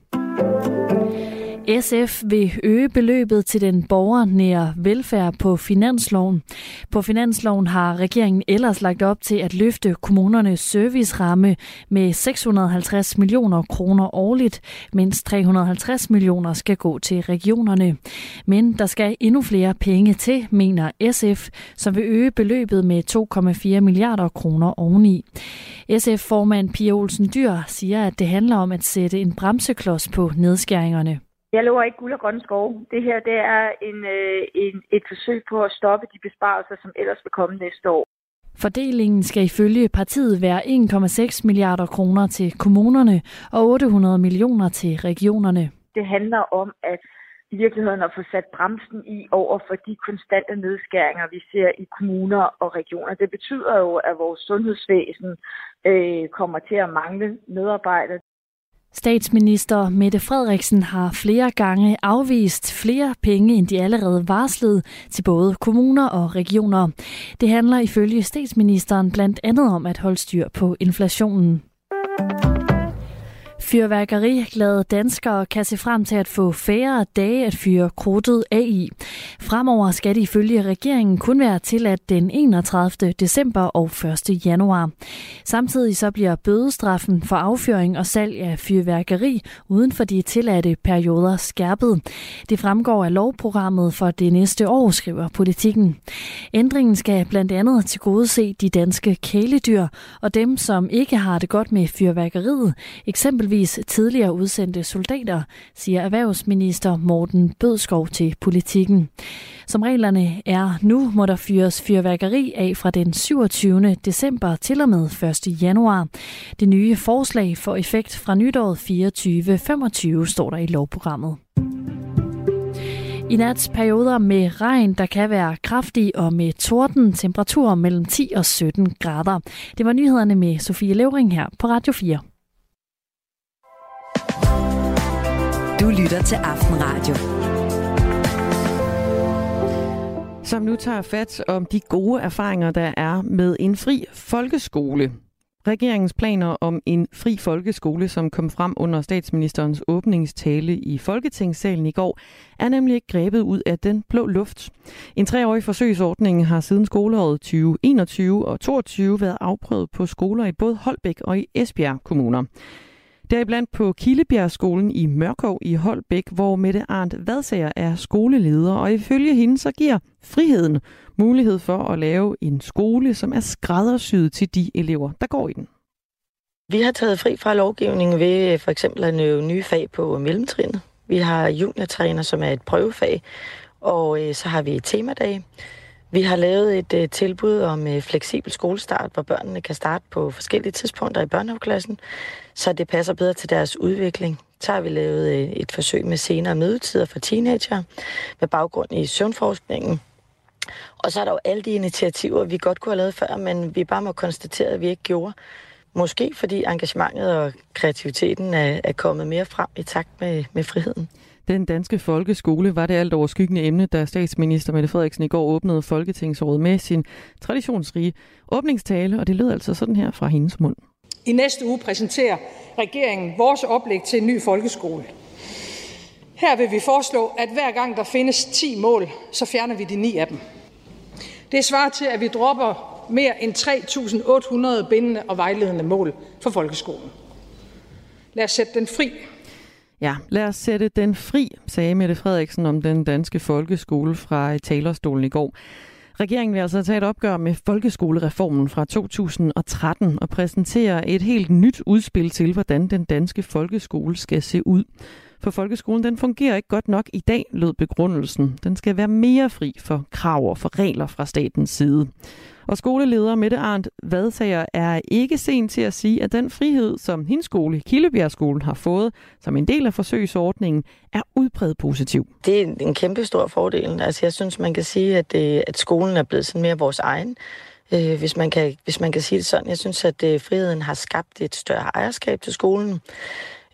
SF vil øge beløbet til den borgernære velfærd på finansloven. På finansloven har regeringen ellers lagt op til at løfte kommunernes serviceramme med 650 millioner kroner årligt, mens 350 millioner skal gå til regionerne. Men der skal endnu flere penge til, mener SF, som vil øge beløbet med 2,4 milliarder kroner oveni. SF-formand Pia Olsen Dyr siger, at det handler om at sætte en bremseklods på nedskæringerne. Jeg lover ikke guld og grønne skove. Det her det er en, øh, en, et forsøg på at stoppe de besparelser, som ellers vil komme næste år. Fordelingen skal ifølge partiet være 1,6 milliarder kroner til kommunerne og 800 millioner til regionerne. Det handler om at i virkeligheden at få sat bremsen i over for de konstante nedskæringer, vi ser i kommuner og regioner. Det betyder jo, at vores sundhedsvæsen øh, kommer til at mangle medarbejdere. Statsminister Mette Frederiksen har flere gange afvist flere penge, end de allerede varslede til både kommuner og regioner. Det handler ifølge statsministeren blandt andet om at holde styr på inflationen. Fyrværkeriglade danskere kan se frem til at få færre dage at fyre krudtet af i. Fremover skal det ifølge regeringen kun være tilladt den 31. december og 1. januar. Samtidig så bliver bødestraffen for affyring og salg af fyrværkeri uden for de tilladte perioder skærpet. Det fremgår af lovprogrammet for det næste år, skriver politikken. Ændringen skal blandt andet til gode se de danske kæledyr og dem, som ikke har det godt med fyrværkeriet, eksempelvis eksempelvis tidligere udsendte soldater, siger erhvervsminister Morten Bødskov til politikken. Som reglerne er nu, må der fyres fyrværkeri af fra den 27. december til og med 1. januar. Det nye forslag får effekt fra nytåret 24-25, står der i lovprogrammet. I nat perioder med regn, der kan være kraftig og med torden temperaturer mellem 10 og 17 grader. Det var nyhederne med Sofie Levering her på Radio 4. Du lytter til Aftenradio. Som nu tager fat om de gode erfaringer, der er med en fri folkeskole. Regeringens planer om en fri folkeskole, som kom frem under statsministerens åbningstale i Folketingssalen i går, er nemlig grebet ud af den blå luft. En treårig forsøgsordning har siden skoleåret 2021 og 2022 været afprøvet på skoler i både Holbæk og i Esbjerg kommuner. Deriblandt på Kildebjergskolen i Mørkov i Holbæk, hvor Mette Arndt Vadsager er skoleleder, og ifølge hende så giver friheden mulighed for at lave en skole, som er skræddersyet til de elever, der går i den. Vi har taget fri fra lovgivningen ved øh, for eksempel at nøve nye fag på mellemtrinnet. Vi har juniortræner, som er et prøvefag, og øh, så har vi temadag. Vi har lavet et øh, tilbud om fleksibel skolestart, hvor børnene kan starte på forskellige tidspunkter i børnehaveklassen, så det passer bedre til deres udvikling. Så har vi lavet øh, et forsøg med senere mødetider for teenager med baggrund i søvnforskningen. Og så er der jo alle de initiativer, vi godt kunne have lavet før, men vi bare må konstatere, at vi ikke gjorde. Måske fordi engagementet og kreativiteten er, er kommet mere frem i takt med, med friheden. Den danske folkeskole var det alt overskyggende emne, da statsminister Mette Frederiksen i går åbnede Folketingsrådet med sin traditionsrige åbningstale, og det lød altså sådan her fra hendes mund. I næste uge præsenterer regeringen vores oplæg til en ny folkeskole. Her vil vi foreslå, at hver gang der findes 10 mål, så fjerner vi de 9 af dem. Det svarer til, at vi dropper mere end 3.800 bindende og vejledende mål for folkeskolen. Lad os sætte den fri Ja, lad os sætte den fri, sagde Mette Frederiksen om den danske folkeskole fra talerstolen i går. Regeringen vil altså tage et opgør med folkeskolereformen fra 2013 og præsentere et helt nyt udspil til, hvordan den danske folkeskole skal se ud. For folkeskolen den fungerer ikke godt nok i dag, lød begrundelsen. Den skal være mere fri for krav og for regler fra statens side. Og skoleleder Mette Arndt Vadsager er ikke sen til at sige, at den frihed, som hendes skole, Kildebjergskolen, har fået som en del af forsøgsordningen, er udbredt positiv. Det er en kæmpe stor fordel. Altså, jeg synes, man kan sige, at, det, at skolen er blevet sådan mere vores egen. Øh, hvis, man kan, hvis man kan sige det sådan. Jeg synes, at øh, friheden har skabt et større ejerskab til skolen.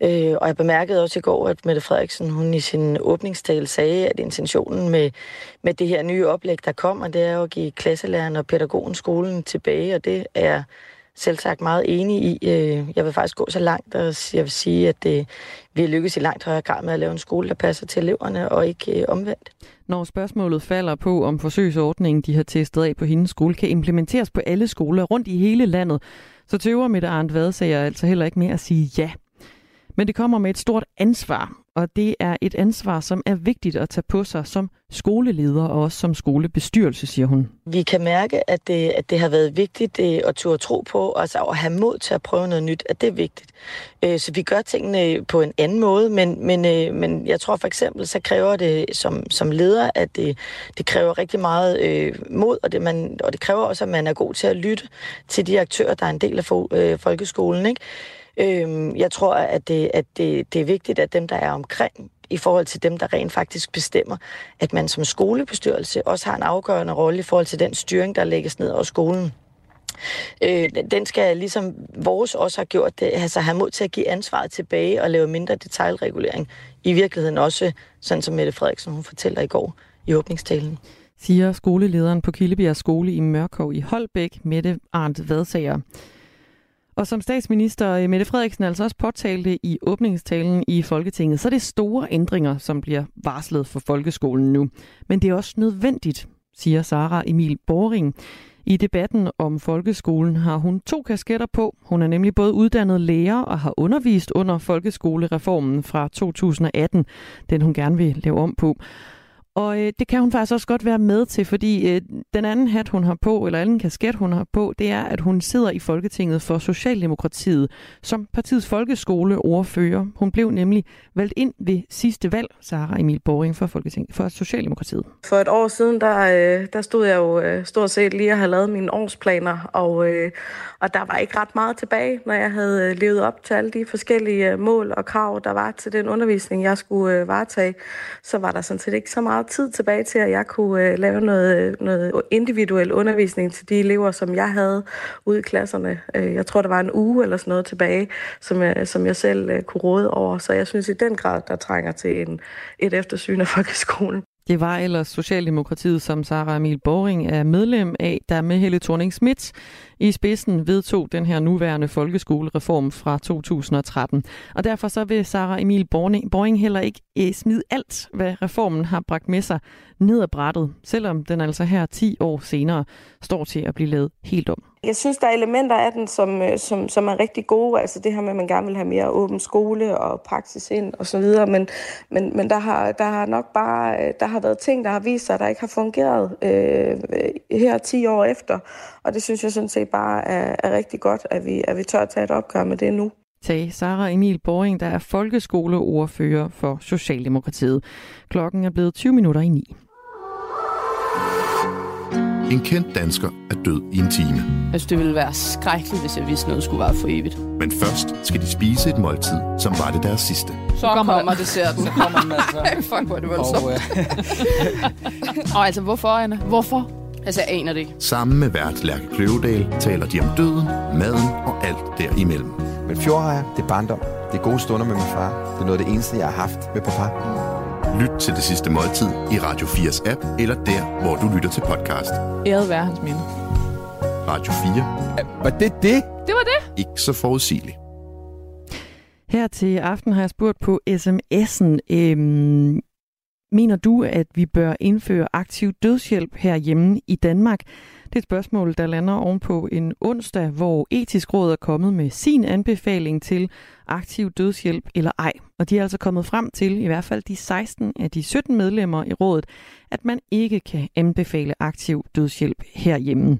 Øh, og jeg bemærkede også i går, at Mette Frederiksen hun i sin åbningstale sagde, at intentionen med, med det her nye oplæg, der kommer, det er jo at give klasselæreren og pædagogen skolen tilbage, og det er selv sagt meget enig i. Øh, jeg vil faktisk gå så langt, at jeg vil sige, at det, vi har lykkes i langt højere grad med at lave en skole, der passer til eleverne, og ikke øh, omvendt. Når spørgsmålet falder på, om forsøgsordningen, de har testet af på hendes skole, kan implementeres på alle skoler rundt i hele landet, så tøver Mette Arndt Vadsager altså heller ikke med at sige ja. Men det kommer med et stort ansvar, og det er et ansvar, som er vigtigt at tage på sig som skoleleder og også som skolebestyrelse, siger hun. Vi kan mærke, at det, at det har været vigtigt øh, at turde tro på, altså at have mod til at prøve noget nyt, at det er vigtigt. Øh, så vi gør tingene på en anden måde, men, men, øh, men jeg tror for eksempel, så kræver det som, som leder, at det, det kræver rigtig meget mod, og det, man, og det kræver også, at man er god til at lytte til de aktører, der er en del af folkeskolen. Ikke? Øhm, jeg tror, at, det, at det, det er vigtigt, at dem, der er omkring, i forhold til dem, der rent faktisk bestemmer, at man som skolebestyrelse også har en afgørende rolle i forhold til den styring, der lægges ned over skolen. Øh, den skal ligesom vores også har gjort det, altså have mod til at give ansvaret tilbage og lave mindre detaljregulering. I virkeligheden også, sådan som Mette Frederiksen hun fortæller i går i åbningstalen. Siger skolelederen på Kildebjerg Skole i Mørkov i Holbæk, Mette Arndt Vadsager. Og som statsminister øh, Mette Frederiksen altså også påtalte i åbningstalen i Folketinget, så er det store ændringer, som bliver varslet for folkeskolen nu. Men det er også nødvendigt, siger Sara Emil Boring. I debatten om folkeskolen har hun to kasketter på. Hun er nemlig både uddannet lærer og har undervist under folkeskolereformen fra 2018, den hun gerne vil lave om på. Og øh, det kan hun faktisk også godt være med til, fordi øh, den anden hat, hun har på, eller anden kasket, hun har på, det er, at hun sidder i Folketinget for Socialdemokratiet som partiets folkeskoleordfører. Hun blev nemlig valgt ind ved sidste valg, Sara Emil Boring for Folketinget, for Socialdemokratiet. For et år siden, der, øh, der stod jeg jo øh, stort set lige at have lavet mine årsplaner, og, øh, og der var ikke ret meget tilbage, når jeg havde øh, levet op til alle de forskellige øh, mål og krav, der var til den undervisning, jeg skulle øh, varetage. Så var der sådan set ikke så meget meget tid tilbage til, at jeg kunne øh, lave noget, noget individuel undervisning til de elever, som jeg havde ude i klasserne. Øh, jeg tror, der var en uge eller sådan noget tilbage, som jeg, som jeg selv øh, kunne råde over. Så jeg synes i den grad, der trænger til en, et eftersyn af folkeskolen. Det var ellers Socialdemokratiet, som Sara Emil Boring er medlem af, der med Helle thorning Schmidt i spidsen vedtog den her nuværende folkeskolereform fra 2013. Og derfor så vil Sara Emil Boring heller ikke øh, smide alt, hvad reformen har bragt med sig ned ad brættet, selvom den altså her 10 år senere står til at blive lavet helt om. Jeg synes, der er elementer af den, som, øh, som, som er rigtig gode. Altså det her med, at man gerne vil have mere åben skole og praksis ind og så videre. Men, men, men der, har, der har nok bare øh, der har været ting, der har vist sig, der ikke har fungeret øh, her 10 år efter. Og det synes jeg sådan set bare er, er rigtig godt, at vi, at vi tør at tage et opgør med det nu sagde Sara Emil Boring, der er folkeskoleordfører for Socialdemokratiet. Klokken er blevet 20 minutter i 9. En kendt dansker er død i en time. Jeg synes, det ville være skrækkeligt, hvis jeg vidste noget skulle være for evigt. Men først skal de spise et måltid, som var det deres sidste. Så kommer, kommer desserten. Så kommer den altså. Fuck, hvor er det voldsomt. Og, øh... og altså, hvorfor, Anna? Hvorfor? Altså, jeg aner det ikke. Sammen med vært Lærke Kløvedal taler de om døden, maden og alt derimellem. Men fjordrejer, det er barndom. Det er gode stunder med min far. Det er noget af det eneste, jeg har haft med pappa. Lyt til det sidste måltid i Radio 4's app, eller der, hvor du lytter til podcast. Æret være hans minde. Radio 4. Var det det? Det var det. Ikke så forudsigeligt. Her til aften har jeg spurgt på sms'en, øhm, mener du, at vi bør indføre aktiv dødshjælp herhjemme i Danmark? Det er et spørgsmål, der lander ovenpå en onsdag, hvor etisk råd er kommet med sin anbefaling til aktiv dødshjælp eller ej. Og de er altså kommet frem til, i hvert fald de 16 af de 17 medlemmer i rådet, at man ikke kan anbefale aktiv dødshjælp herhjemme.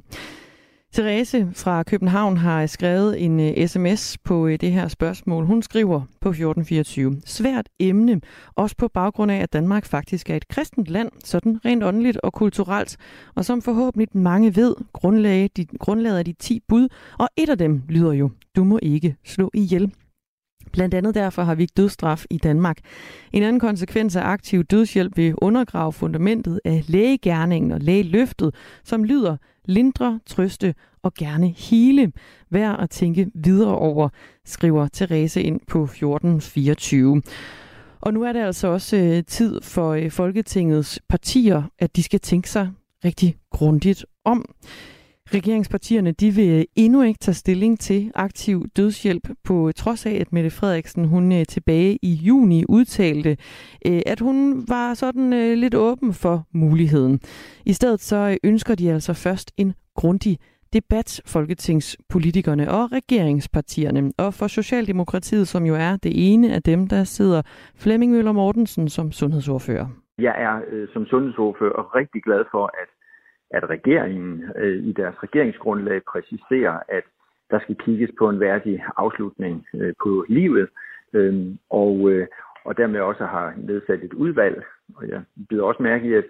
Therese fra København har skrevet en øh, uh, sms på uh, det her spørgsmål. Hun skriver på 1424. Svært emne, også på baggrund af, at Danmark faktisk er et kristent land, sådan rent åndeligt og kulturelt, og som forhåbentlig mange ved, grundlag, de, grundlaget af de 10 bud, og et af dem lyder jo, du må ikke slå ihjel. Blandt andet derfor har vi ikke dødsstraf i Danmark. En anden konsekvens af aktiv dødshjælp vil undergrave fundamentet af lægegærningen og lægeløftet, som lyder lindre, trøste og gerne hele. Værd at tænke videre over, skriver Therese ind på 1424. Og nu er det altså også øh, tid for øh, Folketingets partier, at de skal tænke sig rigtig grundigt om. Regeringspartierne de vil øh, endnu ikke tage stilling til aktiv dødshjælp, på trods af, at Mette Frederiksen hun øh, tilbage i juni udtalte, øh, at hun var sådan lidt åben for muligheden. I stedet så ønsker de altså først en grundig debat, folketingspolitikerne og regeringspartierne. Og for Socialdemokratiet, som jo er det ene af dem, der sidder Flemming Møller Mortensen som sundhedsordfører. Jeg er øh, som sundhedsordfører rigtig glad for, at at regeringen øh, i deres regeringsgrundlag præciserer, at der skal kigges på en værdig afslutning øh, på livet, øh, og, øh, og dermed også har nedsat et udvalg. Og jeg byder også mærke i, at,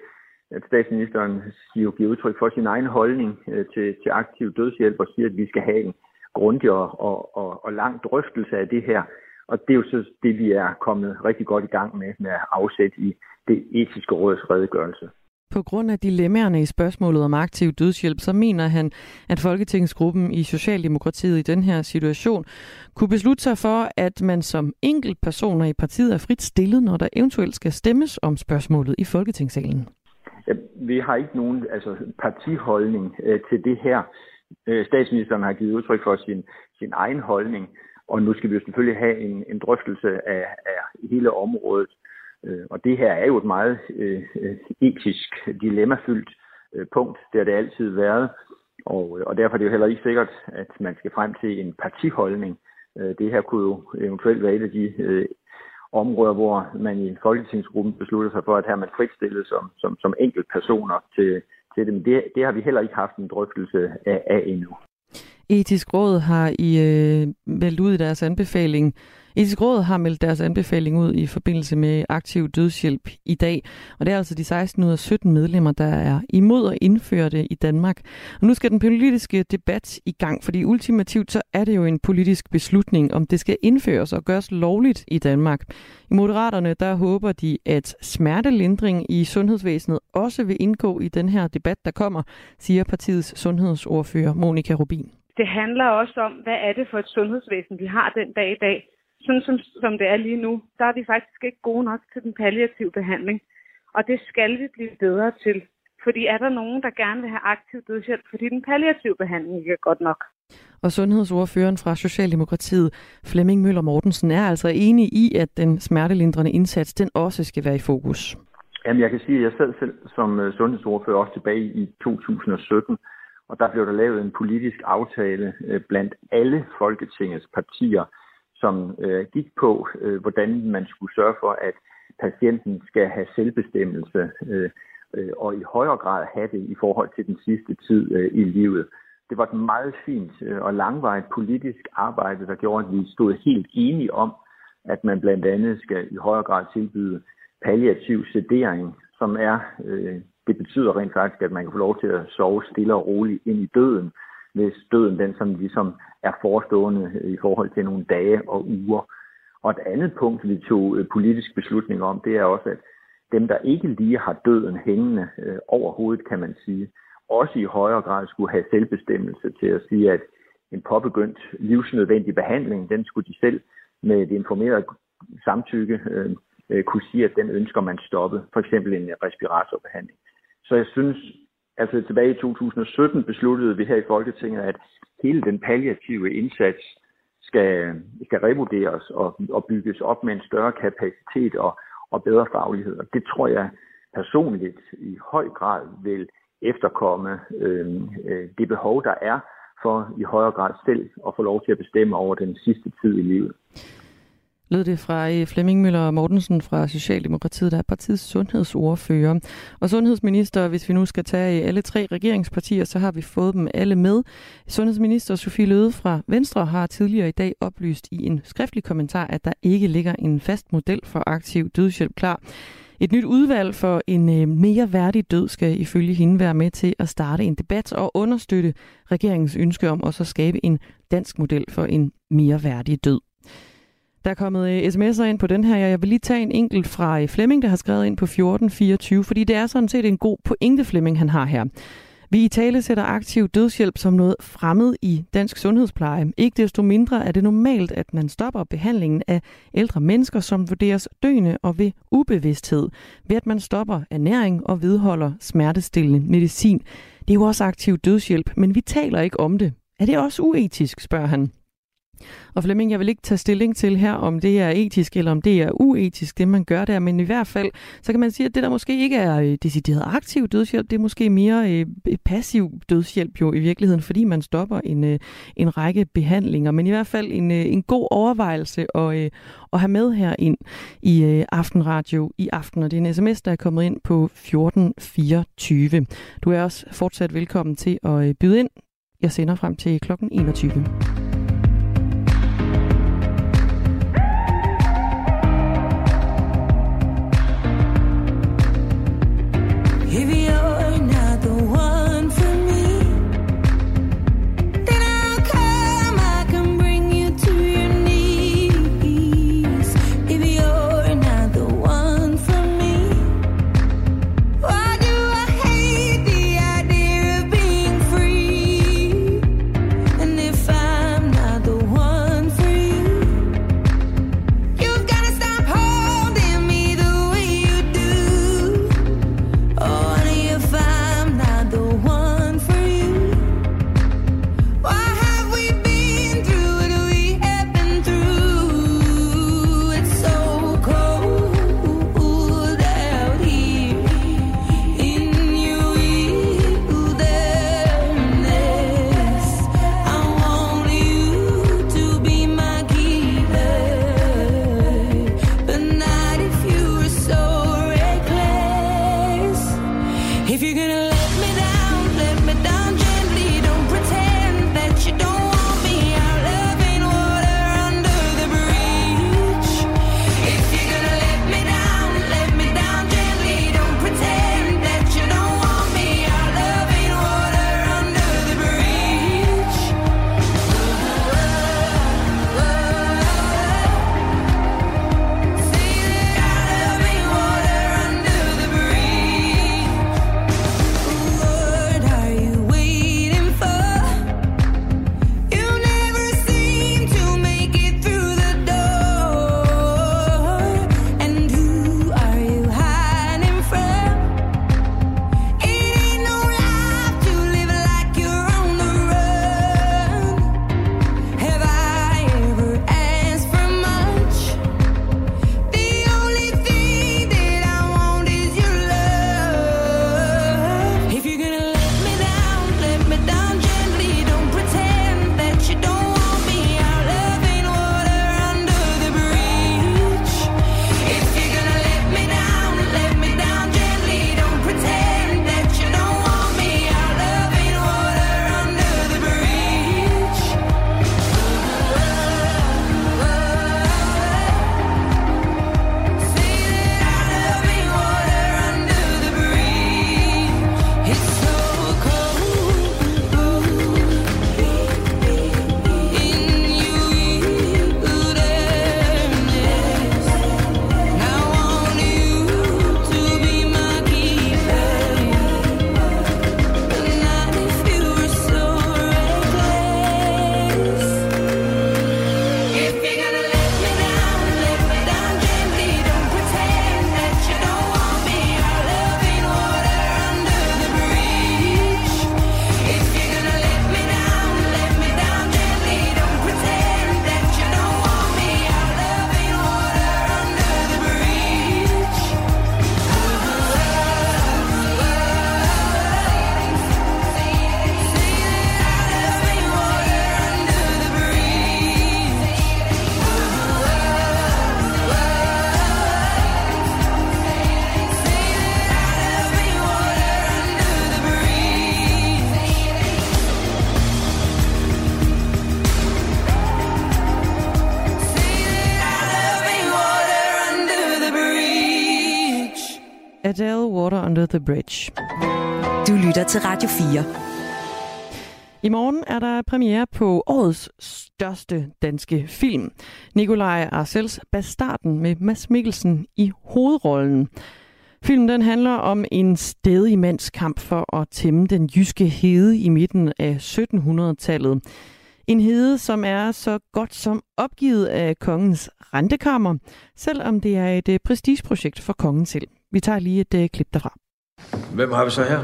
at statsministeren siger, giver udtryk for sin egen holdning øh, til, til aktiv dødshjælp og siger, at vi skal have en grundig og, og, og, og lang drøftelse af det her. Og det er jo så det, vi er kommet rigtig godt i gang med, med afsæt i det etiske råds redegørelse. På grund af dilemmaerne i spørgsmålet om aktiv dødshjælp, så mener han, at Folketingsgruppen i Socialdemokratiet i den her situation kunne beslutte sig for, at man som enkelt personer i partiet er frit stillet, når der eventuelt skal stemmes om spørgsmålet i Folketingssalen. Vi har ikke nogen altså, partiholdning øh, til det her. Øh, statsministeren har givet udtryk for sin, sin egen holdning, og nu skal vi jo selvfølgelig have en, en drøftelse af, af hele området. Øh, og det her er jo et meget øh, øh, etisk dilemmafyldt øh, punkt. Det har det altid været. Og, og derfor er det jo heller ikke sikkert, at man skal frem til en partiholdning. Det her kunne jo eventuelt være et af de øh, områder, hvor man i Folketingsgruppen beslutter sig for, at her er man fritstillet som, som, som enkelt personer til, til det. Men det, det har vi heller ikke haft en drøftelse af, af endnu. Etisk Råd har i øh, meldt ud i deres anbefaling, Etisk Råd har meldt deres anbefaling ud i forbindelse med aktiv dødshjælp i dag. Og det er altså de 16 ud af 17 medlemmer, der er imod at indføre det i Danmark. Og nu skal den politiske debat i gang, fordi ultimativt så er det jo en politisk beslutning, om det skal indføres og gøres lovligt i Danmark. I Moderaterne der håber de, at smertelindring i sundhedsvæsenet også vil indgå i den her debat, der kommer, siger partiets sundhedsordfører Monika Rubin. Det handler også om, hvad er det for et sundhedsvæsen, vi har den dag i dag sådan som, som det er lige nu, der er vi faktisk ikke gode nok til den palliative behandling. Og det skal vi blive bedre til. Fordi er der nogen, der gerne vil have aktiv dødshjælp, fordi den palliative behandling ikke er godt nok. Og sundhedsordføreren fra Socialdemokratiet, Flemming Møller Mortensen, er altså enig i, at den smertelindrende indsats, den også skal være i fokus. Jamen, jeg kan sige, at jeg sad selv som øh, sundhedsordfører også tilbage i 2017, og der blev der lavet en politisk aftale øh, blandt alle Folketingets partier, som øh, gik på, øh, hvordan man skulle sørge for, at patienten skal have selvbestemmelse øh, øh, og i højere grad have det i forhold til den sidste tid øh, i livet. Det var et meget fint øh, og langvarigt politisk arbejde, der gjorde, at vi stod helt enige om, at man blandt andet skal i højere grad tilbyde palliativ sedering, som er, øh, det betyder rent faktisk, at man kan få lov til at sove stille og roligt ind i døden, hvis døden den som ligesom er forestående i forhold til nogle dage og uger. Og et andet punkt, vi tog øh, politisk beslutning om, det er også, at dem, der ikke lige har døden hængende øh, over hovedet, kan man sige, også i højere grad skulle have selvbestemmelse til at sige, at en påbegyndt livsnødvendig behandling, den skulle de selv med et informeret samtykke øh, øh, kunne sige, at den ønsker man stoppe, for eksempel en respiratorbehandling. Så jeg synes, altså tilbage i 2017 besluttede vi her i Folketinget, at hele den palliative indsats skal, skal revurderes og, og bygges op med en større kapacitet og, og bedre faglighed. Og det tror jeg personligt i høj grad vil efterkomme øhm, øh, det behov, der er for i højere grad selv at få lov til at bestemme over den sidste tid i livet. Lød det fra øh, Flemming Møller Mortensen fra Socialdemokratiet, der er partiets sundhedsordfører. Og sundhedsminister, hvis vi nu skal tage øh, alle tre regeringspartier, så har vi fået dem alle med. Sundhedsminister Sofie Løde fra Venstre har tidligere i dag oplyst i en skriftlig kommentar, at der ikke ligger en fast model for aktiv dødshjælp klar. Et nyt udvalg for en øh, mere værdig død skal ifølge hende være med til at starte en debat og understøtte regeringens ønske om at så skabe en dansk model for en mere værdig død. Der er kommet øh, sms'er ind på den her. Jeg vil lige tage en enkelt fra øh, Flemming, der har skrevet ind på 1424, fordi det er sådan set en god pointe, Flemming han har her. Vi i tale sætter aktiv dødshjælp som noget fremmed i dansk sundhedspleje. Ikke desto mindre er det normalt, at man stopper behandlingen af ældre mennesker, som vurderes døende og ved ubevidsthed, ved at man stopper ernæring og vedholder smertestillende medicin. Det er jo også aktiv dødshjælp, men vi taler ikke om det. Er det også uetisk, spørger han. Og Flemming, jeg vil ikke tage stilling til her, om det er etisk eller om det er uetisk, det man gør der, men i hvert fald, så kan man sige, at det der måske ikke er øh, decideret aktiv dødshjælp, det er måske mere øh, passiv dødshjælp jo i virkeligheden, fordi man stopper en, øh, en række behandlinger, men i hvert fald en, øh, en god overvejelse at, øh, at have med her ind i øh, Aftenradio i aften, og det er en sms, der er kommet ind på 1424. Du er også fortsat velkommen til at øh, byde ind. Jeg sender frem til klokken 21. the Bridge. Du lytter til Radio 4. I morgen er der premiere på årets største danske film. Nikolaj Arcels Bastarden med Mads Mikkelsen i hovedrollen. Filmen den handler om en stedig mands kamp for at tæmme den jyske hede i midten af 1700-tallet. En hede, som er så godt som opgivet af kongens rentekammer, selvom det er et øh, prestigeprojekt for kongen selv. Vi tager lige et uh, klip derfra. Hvem har vi så her?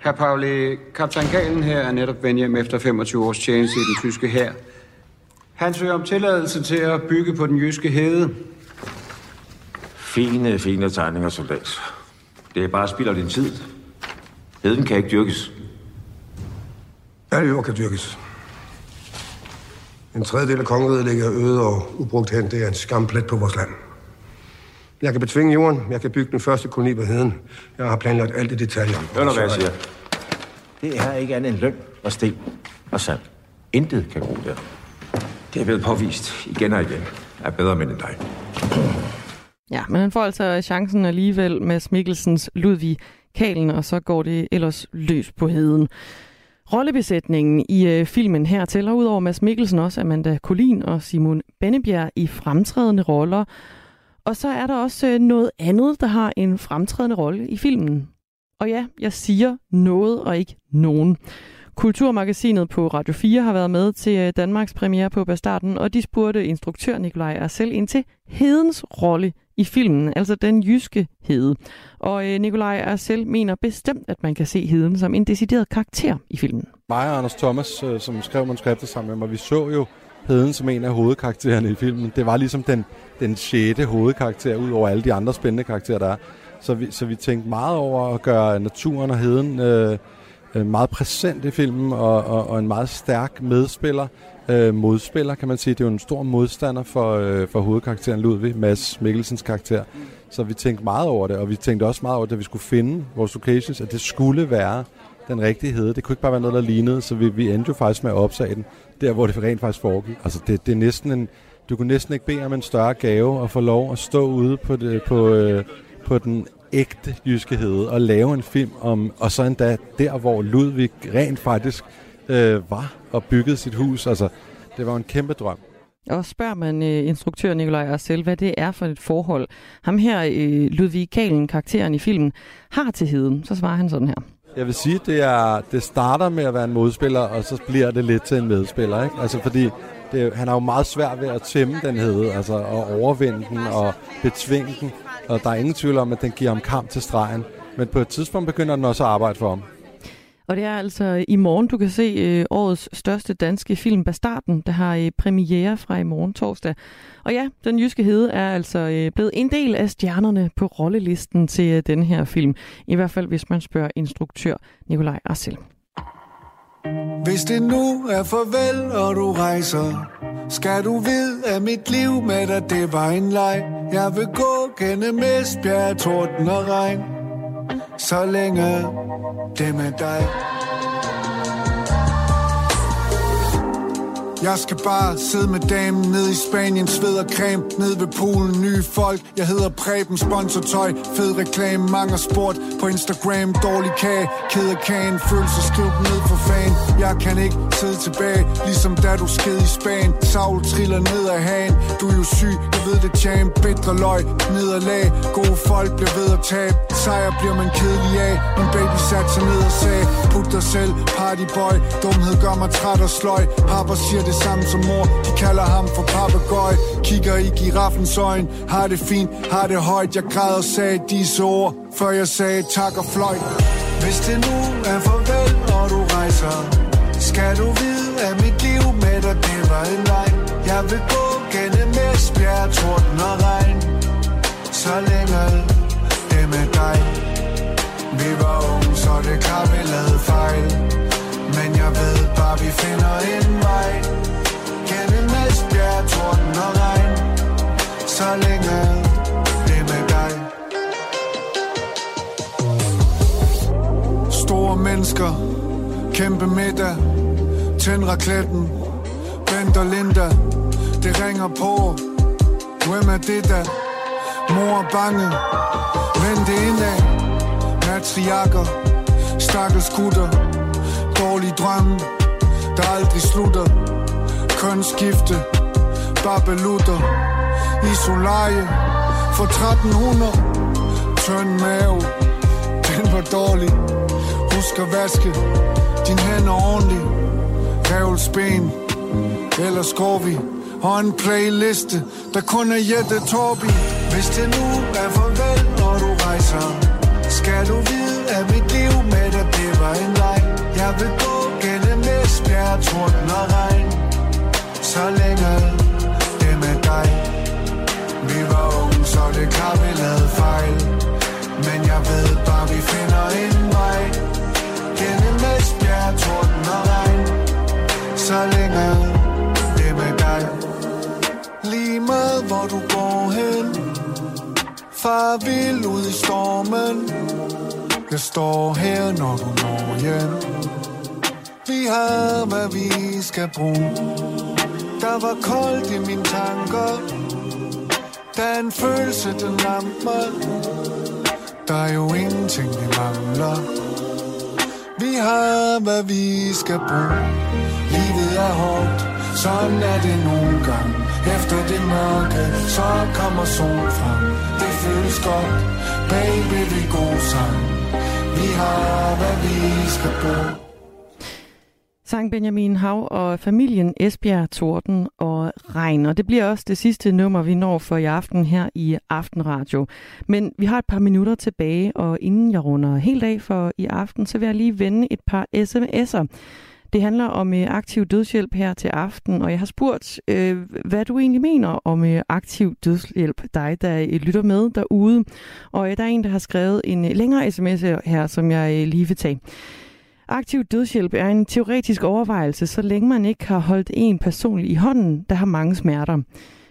Herr Pauli, kaptajn Galen her er netop vendt hjem efter 25 års tjeneste i den tyske hær. Han søger om tilladelse til at bygge på den jyske hede. Fine, fine tegninger, soldat. Det er bare spild af din tid. Heden kan ikke dyrkes. Alle jord kan dyrkes. En tredjedel af kongeriget ligger øde og ubrugt hen. Det er en skamplet på vores land. Jeg kan betvinge jorden. Jeg kan bygge den første koloni på heden. Jeg har planlagt alt i detaljer. Hør nu, hvad jeg siger. Det er ikke andet end løn og sten og sand. Intet kan gro der. Det er blevet påvist igen og igen af bedre mænd end dig. Ja, men han får altså chancen alligevel med Mikkelsens Ludvig Kalen, og så går det ellers løs på heden. Rollebesætningen i øh, filmen her tæller udover Mads Mikkelsen også Amanda Colin og Simon Bennebjerg i fremtrædende roller. Og så er der også øh, noget andet, der har en fremtrædende rolle i filmen. Og ja, jeg siger noget og ikke nogen. Kulturmagasinet på Radio 4 har været med til øh, Danmarks premiere på Bastarden, og de spurgte instruktør Nikolaj Arcel ind til hedens rolle i filmen, altså den jyske hede. Og øh, Nikolaj Arcel mener bestemt, at man kan se heden som en decideret karakter i filmen. Mig og Anders Thomas, som skrev manuskriptet sammen med mig, vi så jo heden som en af hovedkaraktererne i filmen. Det var ligesom den, den sjette hovedkarakter, ud over alle de andre spændende karakterer, der er. Så vi, så vi tænkte meget over at gøre naturen og heden øh, øh, meget præsent i filmen, og, og, og en meget stærk medspiller, øh, modspiller, kan man sige. Det er jo en stor modstander for, øh, for hovedkarakteren Ludvig, Mads Mikkelsens karakter. Så vi tænkte meget over det, og vi tænkte også meget over det, at vi skulle finde vores locations, at det skulle være den rigtige hede. Det kunne ikke bare være noget, der lignede, så vi, vi endte jo faktisk med at opsage den, der hvor det rent faktisk foregik. Altså det, det er næsten en, du kunne næsten ikke bede om en større gave og få lov at stå ude på, det, på, øh, på den ægte jyske hede og lave en film om, og så endda der, hvor Ludvig rent faktisk øh, var og byggede sit hus. Altså, det var en kæmpe drøm. Og spørger man øh, instruktør Nikolaj Arcel, hvad det er for et forhold, ham her, øh, Ludvig Kalen, karakteren i filmen, har til heden, så svarer han sådan her. Jeg vil sige, det er det starter med at være en modspiller, og så bliver det lidt til en medspiller. Ikke? Altså fordi det, han er jo meget svært ved at tæmme den hede, altså at overvinde den og betvinge den. Og der er ingen tvivl om, at den giver ham kamp til stregen. Men på et tidspunkt begynder den også at arbejde for ham. Og det er altså i morgen, du kan se øh, årets største danske film, Bastarden, der har øh, premiere fra i morgen torsdag. Og ja, Den Jyske Hede er altså øh, blevet en del af stjernerne på rollelisten til øh, den her film. I hvert fald, hvis man spørger instruktør Nikolaj Arcel. Hvis det nu er farvel, og du rejser, skal du vide, at mit liv med dig, det var en leg. Jeg vil gå gennem Esbjerg, torden og regn, så længe det med dig. Jeg skal bare sidde med damen ned i Spanien, sved og creme, ned ved poolen, nye folk. Jeg hedder Preben, sponsortøj, fed reklame, mange sport på Instagram, dårlig kage, ked af kagen, følelser, skriv dem ned for fan. Jeg kan ikke sidde tilbage, ligesom da du sked i Span. Saul triller ned af hagen, du er jo syg, jeg ved det, champ, bedre løg, nederlag. Gode folk bliver ved at tabe, sejr bliver man kedelig af. Min baby satte sig ned og sagde, put dig selv, partyboy, dumhed gør mig træt og sløj. Papa siger det det samme som mor, de kalder ham for papegøj. Kigger i giraffens øjne, har det fint, har det højt. Jeg græd og sagde disse ord, før jeg sagde tak og fløjt. Hvis det nu er farvel, og du rejser, skal du vide, at mit liv med dig, det var en leg. Jeg vil gå gennem Esbjerg, torden og regn, så længe det med dig. Vi var unge, så det klart, vi lavede fejl. Jeg ved bare, vi finder en vej. Gennem Esbjerg, torden og regn. Så længe det med dig. Store mennesker Kæmpe middag. Tænd rakletten Bent og Linda. Det ringer på. Hvem er det der? Mor er bange. Vend det indad. Matriarker Stakkels gutter. Dårlige drømme Der aldrig slutter. Kun skifte, Babelutter I solarie For 1300 Tynd mave Den var dårlig. Husk at vaske Din hænder ordentligt. Revelsben Ellers går vi. Og en playliste Der kun er Jette Torbi. Hvis det nu er farvel Når du rejser Skal du vide at mit liv med dig Det var en leg. Jeg vil gå gennem Esbjerg Torden og regn Så længe det med dig. Vi var unge så det klart vi lavede fejl. Men jeg ved bare vi finder en vej. Gennem Esbjerg Torden og regn Så længe det med dig. Lige med hvor du går hen. Far vil ud i stormen. Jeg står her når du når hjem har hvad vi skal bruge. Der var koldt i mine tanker. Da en følelse den ramte mig Der er jo ingenting vi mangler. Vi har hvad vi skal bruge. Livet er hårdt. Sådan er det nogle gange. Efter det mørke Så kommer sol frem. Det føles godt. Baby vi er god sammen Vi har hvad vi skal bruge. Sang Benjamin Hav og familien Esbjerg, Torden og Regn. Og det bliver også det sidste nummer, vi når for i aften her i Aftenradio. Men vi har et par minutter tilbage, og inden jeg runder helt af for i aften, så vil jeg lige vende et par sms'er. Det handler om øh, aktiv dødshjælp her til aften, og jeg har spurgt, øh, hvad du egentlig mener om øh, aktiv dødshjælp, dig der øh, lytter med derude. Og øh, der er en, der har skrevet en øh, længere sms her, som jeg øh, lige vil tage. Aktiv dødshjælp er en teoretisk overvejelse, så længe man ikke har holdt en person i hånden, der har mange smerter.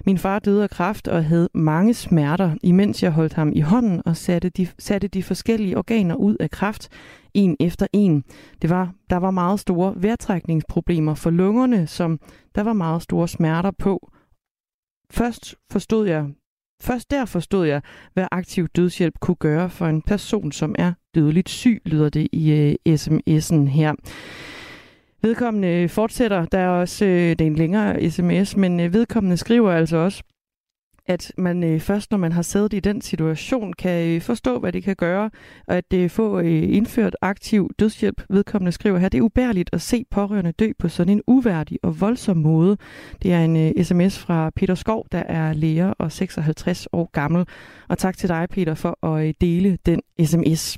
Min far døde af kræft og havde mange smerter, imens jeg holdt ham i hånden og satte de, satte de forskellige organer ud af kræft, en efter en. Det var, der var meget store vejrtrækningsproblemer for lungerne, som der var meget store smerter på. Først forstod jeg, først der forstod jeg, hvad aktiv dødshjælp kunne gøre for en person, som er dødeligt syg, lyder det i øh, sms'en her. Vedkommende fortsætter, der er også øh, det er en længere sms, men øh, vedkommende skriver altså også, at man øh, først, når man har siddet i den situation, kan øh, forstå, hvad det kan gøre, og at øh, få øh, indført aktiv dødshjælp. Vedkommende skriver her, det er ubærligt at se pårørende dø på sådan en uværdig og voldsom måde. Det er en øh, sms fra Peter Skov, der er læger og 56 år gammel. Og tak til dig, Peter, for at øh, dele den sms.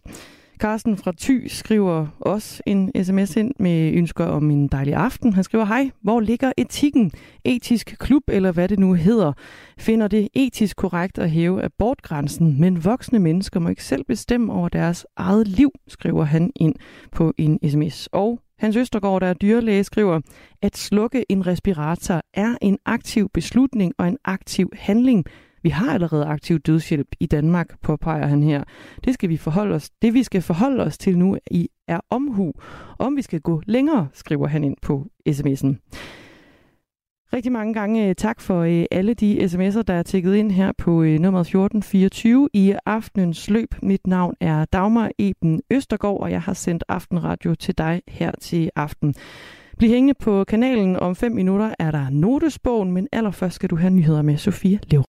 Carsten fra Thy skriver også en sms ind med ønsker om en dejlig aften. Han skriver, hej, hvor ligger etikken? Etisk klub, eller hvad det nu hedder, finder det etisk korrekt at hæve abortgrænsen, men voksne mennesker må ikke selv bestemme over deres eget liv, skriver han ind på en sms. Og Hans Østergaard, der er dyrlæge, skriver, at slukke en respirator er en aktiv beslutning og en aktiv handling, vi har allerede aktiv dødshjælp i Danmark, påpeger han her. Det skal vi forholde os. Det vi skal forholde os til nu i er omhu. Om vi skal gå længere, skriver han ind på sms'en. Rigtig mange gange øh, tak for øh, alle de sms'er, der er tækket ind her på øh, nummer 1424 i aftenens løb. Mit navn er Dagmar Eben Østergaard, og jeg har sendt Aftenradio til dig her til aften. Bliv hængende på kanalen. Om fem minutter er der notesbogen, men allerførst skal du have nyheder med Sofia Lev.